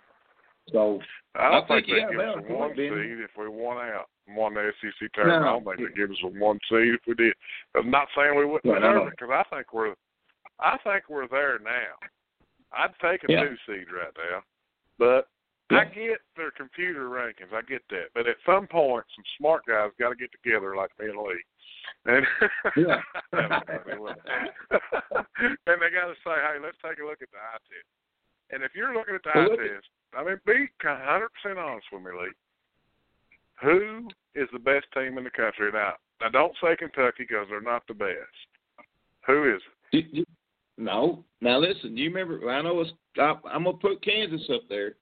So I don't I think, think, yeah, they give us a one seed if we won out, won the SEC tournament. I don't No. think they give us a one seed if we did. I'm not saying we wouldn't Right, I deserve know. it because I think we're, I think we're there now. I'd take a Yeah. two seed right now, but I get their computer rankings. I get that, but at some point, some smart guys got to get together like me and Lee. And Yeah. That was funny, wasn't it? and they got to say, hey, let's take a look at the eye test. And if you're looking at the Well, eye test, I mean, be 100% honest with me, Lee. Who is the best team in the country? Now, now don't say Kentucky because they're not the best. Who is it? You- you- No. Now listen. You remember? I know it's. I, I'm gonna put Kansas up there.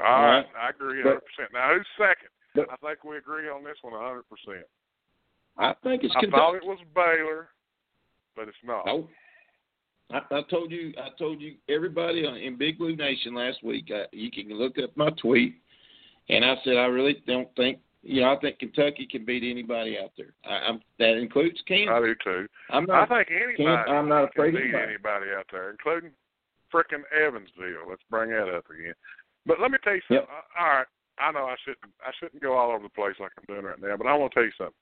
All right. I agree 100%. Now, who's second? But- I think we agree on this one 100%. I think it's I Kentucky. thought it was Baylor, but it's not. No. I, I told you. I told you. Everybody in Big Blue Nation last week. I, you can look up my tweet, and I said I really don't think. You know, I think Kentucky can beat anybody out there. I, I'm, that includes Kansas. I do too. I'm I not. think anybody I'm not can afraid of beat anybody. anybody out there, including frickin' Evansville. Let's bring that up again. But let me tell you something. Yep. All right, I know I shouldn't I shouldn't go all over the place like I'm doing right now, but I want to tell you something.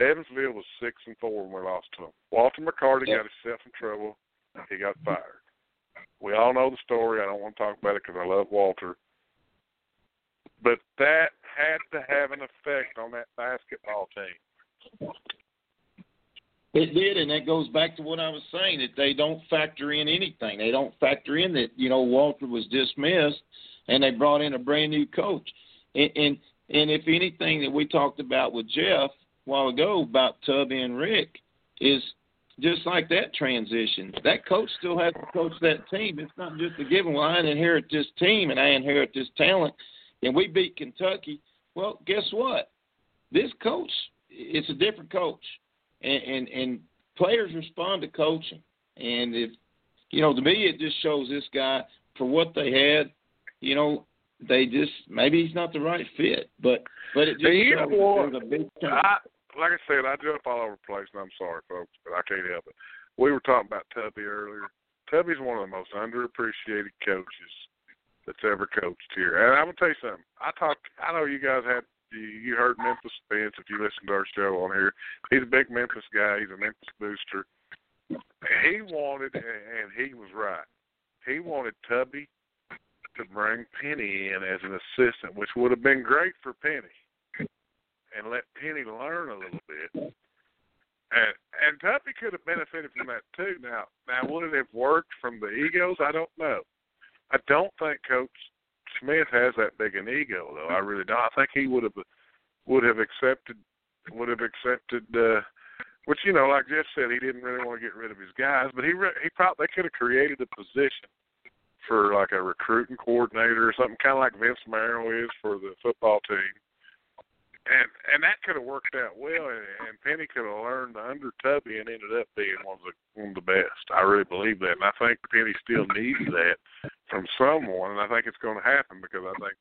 Evansville was six and four when we lost to them. Walter McCarty Yep. got himself in trouble. He got fired. We all know the story. I don't want to talk about it because I love Walter. But that had to have an effect on that basketball team. It did, and that goes back to what I was saying that they don't factor in anything. They don't factor in that you know Walter was dismissed, and they brought in a brand new coach. And and, and if anything that we talked about with Jeff a while ago about Tubby and Rick is just like that transition. That coach still has to coach that team. It's not just a given. Well, I inherit this team and I inherit this talent, and we beat Kentucky. Well, guess what? This coach, it's a different coach and, and and players respond to coaching. And if you know, to me, it just shows this guy for what they had. You know, they just maybe he's not the right fit, but but it just you shows know what? a big. I, like I said, I jump all over the place, and I'm sorry, folks, but I can't help it. We were talking about Tubby earlier. Tubby's one of the most underappreciated coaches that's ever coached here. And I'm gonna tell you something. I talked. I know you guys had you, you heard Memphis Spence if you listen to our show on here. He's a big Memphis guy. He's a Memphis booster. He wanted, and he was right. He wanted Tubby to bring Penny in as an assistant, which would have been great for Penny and let Penny learn a little bit. And and Tubby could have benefited from that too. Now now would it have worked from the egos? I don't know. I don't think Coach Smith has that big an ego though. I really don't. I think he would have would have accepted would have accepted uh which you know, like Jeff said, he didn't really want to get rid of his guys, but he re- he probably they could have created a position for like a recruiting coordinator or something, kind of like Vince Marrow is for the football team and and that could have worked out well, and, and Penny could have learned under Tubby and ended up being one of the one of the best. I really believe that, and I think Penny still needs that from someone, and I think it's going to happen because I think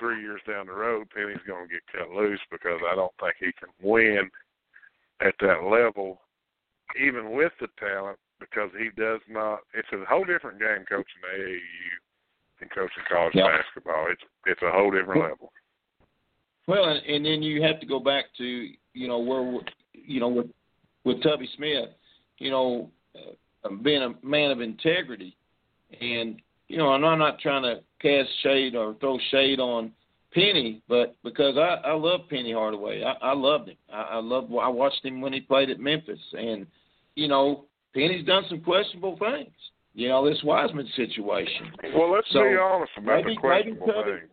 three years down the road, Penny's going to get cut loose because I don't think he can win at that level, even with the talent, because he does not. It's a whole different game coaching AAU than coaching college Yeah. basketball. It's it's a whole different level. Well, and, and then you have to go back to you know where you know with with Tubby Smith, you know, uh, being a man of integrity, and you know, and I'm not trying to cast shade or throw shade on Penny, but because I I love Penny Hardaway, I, I loved him. I, I loved I watched him when he played at Memphis, and you know, Penny's done some questionable things. You know, this Wiseman situation. Well, let's So, be honest about maybe- the questionable maybe Tubby- things.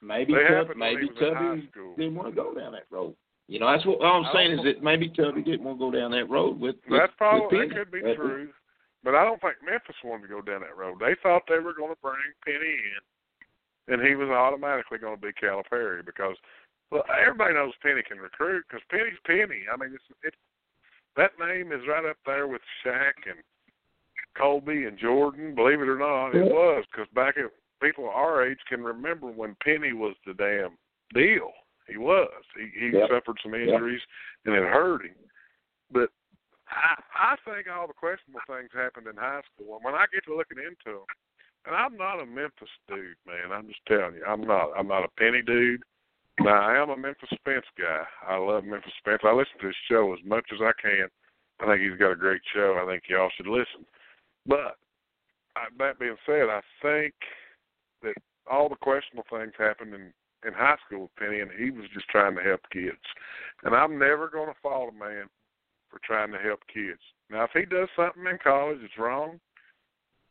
Maybe They Tub, maybe he was in high Tubby didn't want to go down that road. You know, that's what all I'm saying is that maybe Tubby didn't want to go down that road with. with That's probably with that could be That- true, but I don't think Memphis wanted to go down that road. They thought they were going to bring Penny in, and he was automatically going to be Calipari because well, everybody knows Penny can recruit because Penny's Penny. I mean, it's it that name is right up there with Shaq and Kobe and Jordan. Believe it or not, it was because back at people our age can remember when Penny was the damn deal. He was. He he Yep. suffered some injuries and it hurt him. But I I think all the questionable things happened in high school. And when I get to looking into them, and I'm not a Memphis dude, man. I'm just telling you, I'm not. I'm not a Penny dude. Now I am a Memphis Spence guy. I love Memphis Spence. I listen to his show as much as I can. I think he's got a great show. I think y'all should listen. But uh, that being said, I think that all the questionable things happened in in high school with Penny, and he was just trying to help kids. And I'm never going to fault a man for trying to help kids. Now, if he does something in college that's wrong,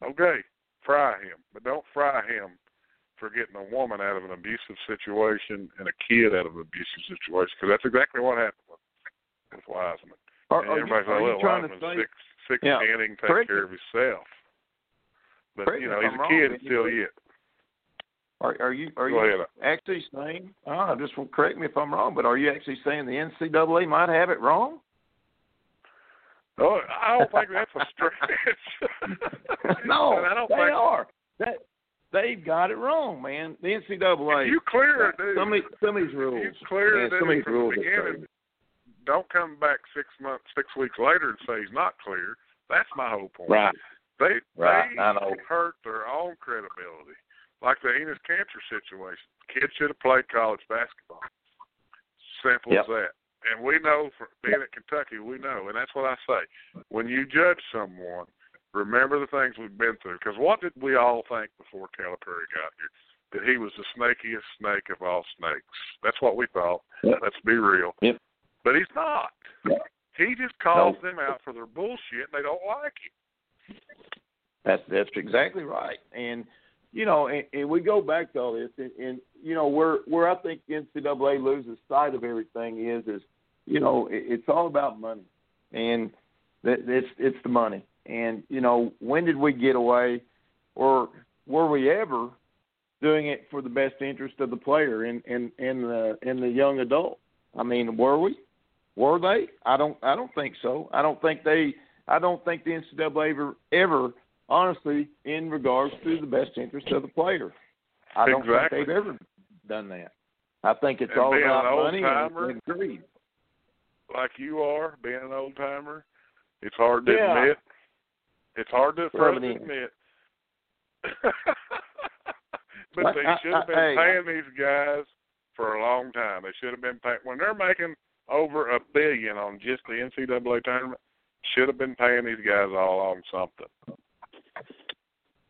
okay, fry him, but don't fry him for getting a woman out of an abusive situation and a kid out of an abusive situation, because that's exactly what happened with, with Wiseman. Are, and are you, everybody's are like, you "Well, trying Wiseman's say? six, six Yeah. ten, he can take Correct care of himself." But Correct you know, he's I'm a kid but you still think- yet. Are, are you are Go you ahead. Uh. actually saying? Oh, just well, correct me if I'm wrong, but are you actually saying the NCAA might have it wrong? Oh, I don't think that's a stretch. no, I don't they think are. That they've got it wrong, man. The NCAA. you clear it, dude. some of these, some of these rules. You clear man, it some of these rules the. Don't come back six months, six weeks later and say he's not clear. That's my whole point. Right. They Right, they I know. hurt their own credibility, like the Enes Kanter situation. Kids should have played college basketball. Simple Yep. as that. And we know, from being at Kentucky, we know, and that's what I say. When you judge someone, remember the things we've been through. Because what did we all think before Calipari got here? That he was the snakiest snake of all snakes. That's what we thought. Yep. Let's be real. Yep. But he's not. Yep. He just calls them out for their bullshit, and they don't like it. That's that's exactly right. And you know, and, and we go back to all this, and, and you know, where where I think NCAA loses sight of everything is is you know it, it's all about money, and that it's it's the money. And you know, when did we get away, or were we ever doing it for the best interest of the player and and and the and the young adult? I mean, were we? Were they? I don't. I don't think so. I don't think they. I don't think the NCAA ever, ever, honestly, in regards to the best interest of the player. I don't Exactly. think they've ever done that. I think it's And all about money and, old-timer, and greed. like you are, being an old timer, it's hard to Yeah. admit. It's hard to for us to it admit. but I- they should have I- been hey. paying these guys for a long time. They should have been paying when they're making over a billion on just the NCAA tournament. Should have been paying these guys all on something.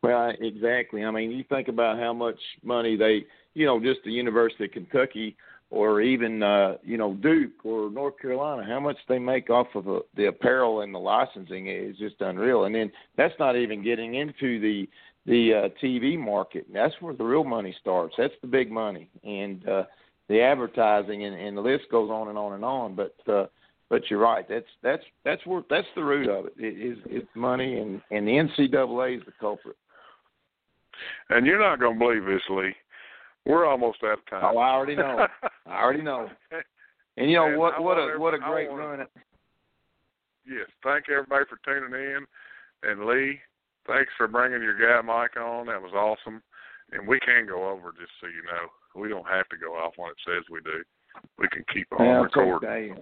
Well, exactly. I mean, you think about how much money they, you know, just the University of Kentucky or even, uh, you know, Duke or North Carolina, how much they make off of the, the apparel and the licensing is just unreal. And then that's not even getting into the the uh, TV market. That's where the real money starts. That's the big money, and uh, the advertising, and, and the list goes on and on and on. But uh, but you're right. That's that's that's where that's the root of it. It is it's money, and and the NCAA is the culprit. And you're not going to believe this, Lee. We're almost out of time. Oh, I already know. I already know. And you know And what? I What a what a great wanna- run! Yes, thank everybody for tuning in. And Lee, thanks for bringing your guy Mike on. That was awesome. and we can go over just so you know. We don't have to go off when it says we do. We can keep on Yeah, recording.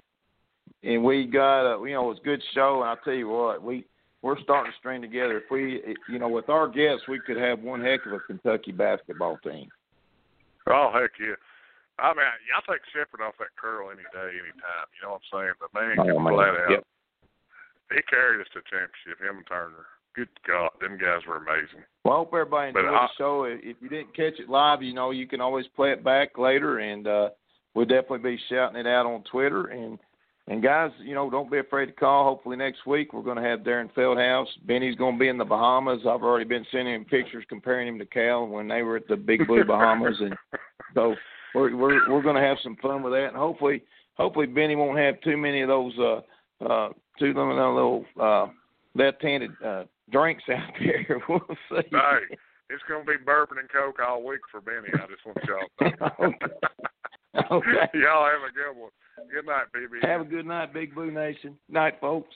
And we got, a, you know, it was a good show. And I'll tell you what, we we're starting to string together. If we, you know, with our guests, we could have one heck of a Kentucky basketball team. Oh heck yeah! I mean, I take Sheppard off that curl any day, any time. You know what I'm saying? The man Oh, can man. flat out. Yep. He carried us to championship. Him and Turner. Good God, them guys were amazing. Well, I hope everybody But enjoyed I- the show. If you didn't catch it live, you know, you can always play it back later, and uh, we'll definitely be shouting it out on Twitter. And and guys, you know, don't be afraid to call. Hopefully next week we're going to have Deron Feldhaus. Benny's going to be in the Bahamas. I've already been sending him pictures comparing him to Cal when they were at the Big Blue Bahamas, and so we're we're we're going to have some fun with that. And hopefully, hopefully Benny won't have too many of those uh uh too many little uh left-handed uh drinks out there. we'll see. hey, it's gonna be bourbon and coke all week for Benny. I just want y'all to know. Okay. y'all have a good one. Good night, BB. Have a good night, Big Blue Nation. Night, folks.